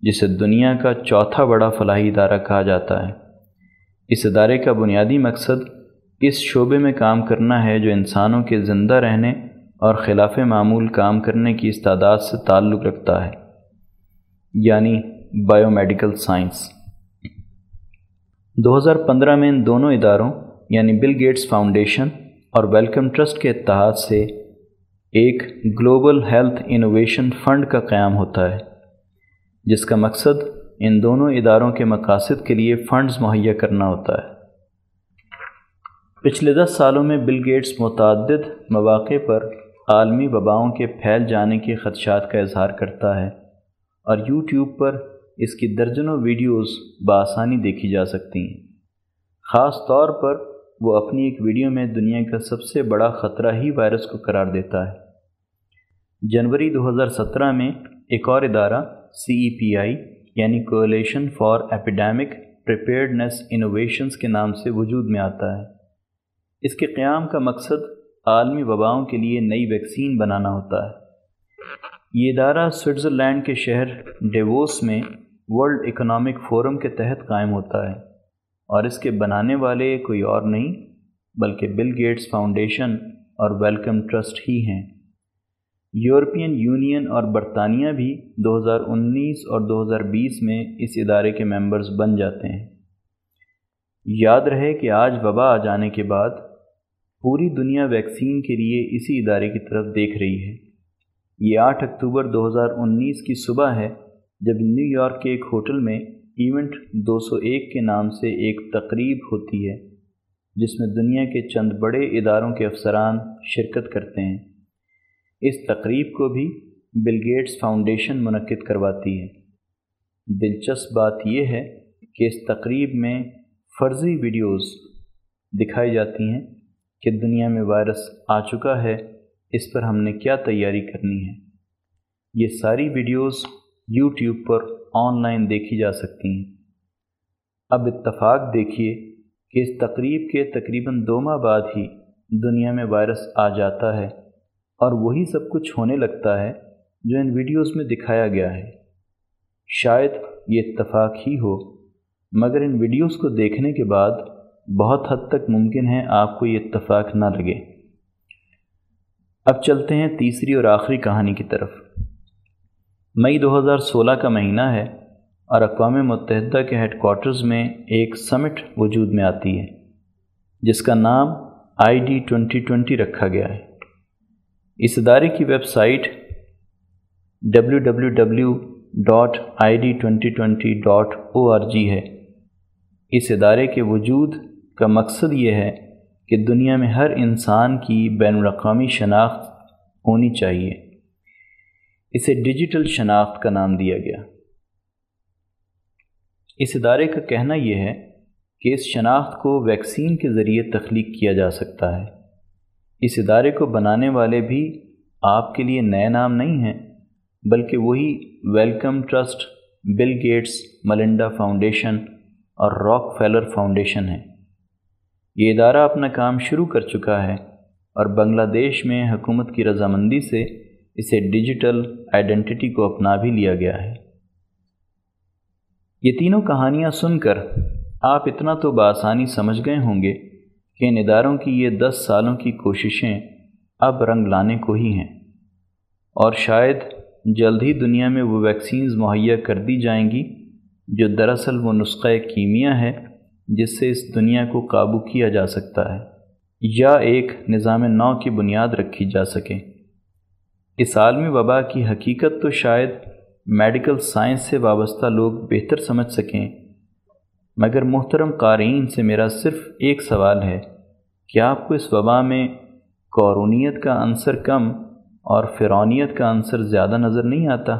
جسے دنیا کا چوتھا بڑا فلاحی ادارہ کہا جاتا ہے۔ اس ادارے کا بنیادی مقصد اس شعبے میں کام کرنا ہے جو انسانوں کے زندہ رہنے اور خلاف معمول کام کرنے کی استعداد سے تعلق رکھتا ہے یعنی بائیو میڈیکل سائنس دو ہزار پندرہ میں ان دونوں اداروں یعنی بل گیٹس فاؤنڈیشن اور ویلکم ٹرسٹ کے اتحاد سے، ایک گلوبل ہیلتھ انوویشن فنڈ کا قیام ہوتا ہے۔ جس کا مقصد ان دونوں اداروں کے مقاصد کے لیے فنڈز مہیا کرنا ہوتا ہے۔ پچھلے دس سالوں میں بل گیٹس متعدد مواقع پر عالمی وباؤں کے پھیل جانے کے خدشات کا اظہار کرتا ہے اور یوٹیوب پر اس کی درجنوں ویڈیوز بآسانی دیکھی جا سکتی ہیں۔ خاص طور پر وہ اپنی ایک ویڈیو میں دنیا کا سب سے بڑا خطرہ ہی وائرس کو قرار دیتا ہے۔ جنوری دو ہزار سترہ میں ایک اور ادارہ سی ای پی آئی یعنی coalition for epidemic preparedness innovations کے نام سے وجود میں آتا ہے۔ اس کے قیام کا مقصد عالمی وباؤں کے لیے نئی ویکسین بنانا ہوتا ہے۔ یہ ادارہ سوئٹزرلینڈ کے شہر ڈیووس میں ورلڈ اکنامک فورم کے تحت قائم ہوتا ہے۔ اور اس کے بنانے والے کوئی اور نہیں، بلکہ بل گیٹس فاؤنڈیشن اور ویلکم ٹرسٹ ہی ہیں۔ یورپین یونین اور برطانیہ بھی دو ہزار انیس اور دو ہزار بیس میں اس ادارے کے ممبرز بن جاتے ہیں۔ یاد رہے کہ آج وبا آ جانے کے بعد پوری دنیا ویکسین کے لیے اسی ادارے کی طرف دیکھ رہی ہے۔ یہ آٹھ اکتوبر دو ہزار انیس کی صبح ہے جب نیو یارک کے ایک ہوٹل میں ایونٹ دو سو ایک کے نام سے ایک تقریب ہوتی ہے، جس میں دنیا کے چند بڑے اداروں کے افسران شرکت کرتے ہیں۔ اس تقریب کو بھی بل گیٹس فاؤنڈیشن منعقد کرواتی ہے دلچسپ بات یہ ہے کہ اس تقریب میں فرضی ویڈیوز دکھائی جاتی ہیں کہ دنیا میں وائرس آ چکا ہے، اس پر ہم نے کیا تیاری کرنی ہے۔ یہ ساری ویڈیوز یوٹیوب پر آن لائن دیکھی جا سکتی ہیں۔ اب اتفاق دیکھیے کہ اس تقریب کے تقریباً دو ماہ بعد ہی دنیا میں وائرس آ جاتا ہے۔ اور وہی سب کچھ ہونے لگتا ہے جو ان ویڈیوز میں دکھایا گیا ہے۔ شاید یہ اتفاق ہی ہو، مگر ان ویڈیوز کو دیکھنے کے بعد بہت حد تک ممکن ہے آپ کو یہ اتفاق نہ لگے۔ اب چلتے ہیں تیسری اور آخری کہانی کی طرف۔ مئی دو ہزار سولہ کا مہینہ ہے اور اقوام متحدہ کے ہیڈ کوارٹرز میں ایک سمٹ وجود میں آتی ہے، جس کا نام آئی ڈی ٹونٹی ٹونٹی رکھا گیا ہے۔ اس ادارے کی web site W W W dot I D twenty twenty dot O R G ہے۔ اس ادارے کے وجود کا مقصد یہ ہے کہ دنیا میں ہر انسان کی بین الاقوامی شناخت ہونی چاہیے۔ اسے ڈیجیٹل شناخت کا نام دیا گیا۔ اس ادارے کا کہنا یہ ہے کہ اس شناخت کو ویکسین کے ذریعے تخلیق کیا جا سکتا ہے۔ اس ادارے کو بنانے والے بھی آپ کے لیے نئے نام نہیں ہیں، بلکہ وہی Wellcome Trust, Bill Gates, Melinda Foundation اور راک فیلر فاؤنڈیشن ہے یہ ادارہ اپنا کام شروع کر چکا ہے اور بنگلہ دیش میں حکومت کی رضامندی سے اسے ڈیجیٹل آئیڈینٹی کو اپنا بھی لیا گیا ہے۔ یہ تینوں کہانیاں سن کر آپ اتنا تو بآسانی سمجھ گئے ہوں گے۔ کہ ان اداروں کی یہ دس سالوں کی کوششیں اب رنگ لانے کو ہی ہیں۔ اور شاید جلد ہی دنیا میں وہ ویکسینز مہیا کر دی جائیں گی جو دراصل وہ نسخہ کیمیا ہے جس سے اس دنیا کو قابو کیا جا سکتا ہے، یا ایک نظام نو کی بنیاد رکھی جا سکے۔ اس عالمی وبا کی حقیقت تو شاید میڈیکل سائنس سے وابستہ لوگ بہتر سمجھ سکیں۔ مگر محترم قارئین سے میرا صرف ایک سوال ہے کہ آپ کو اس وبا میں قورونیت کا عنصر کم اور فرونیت کا عنصر زیادہ نظر نہیں آتا؟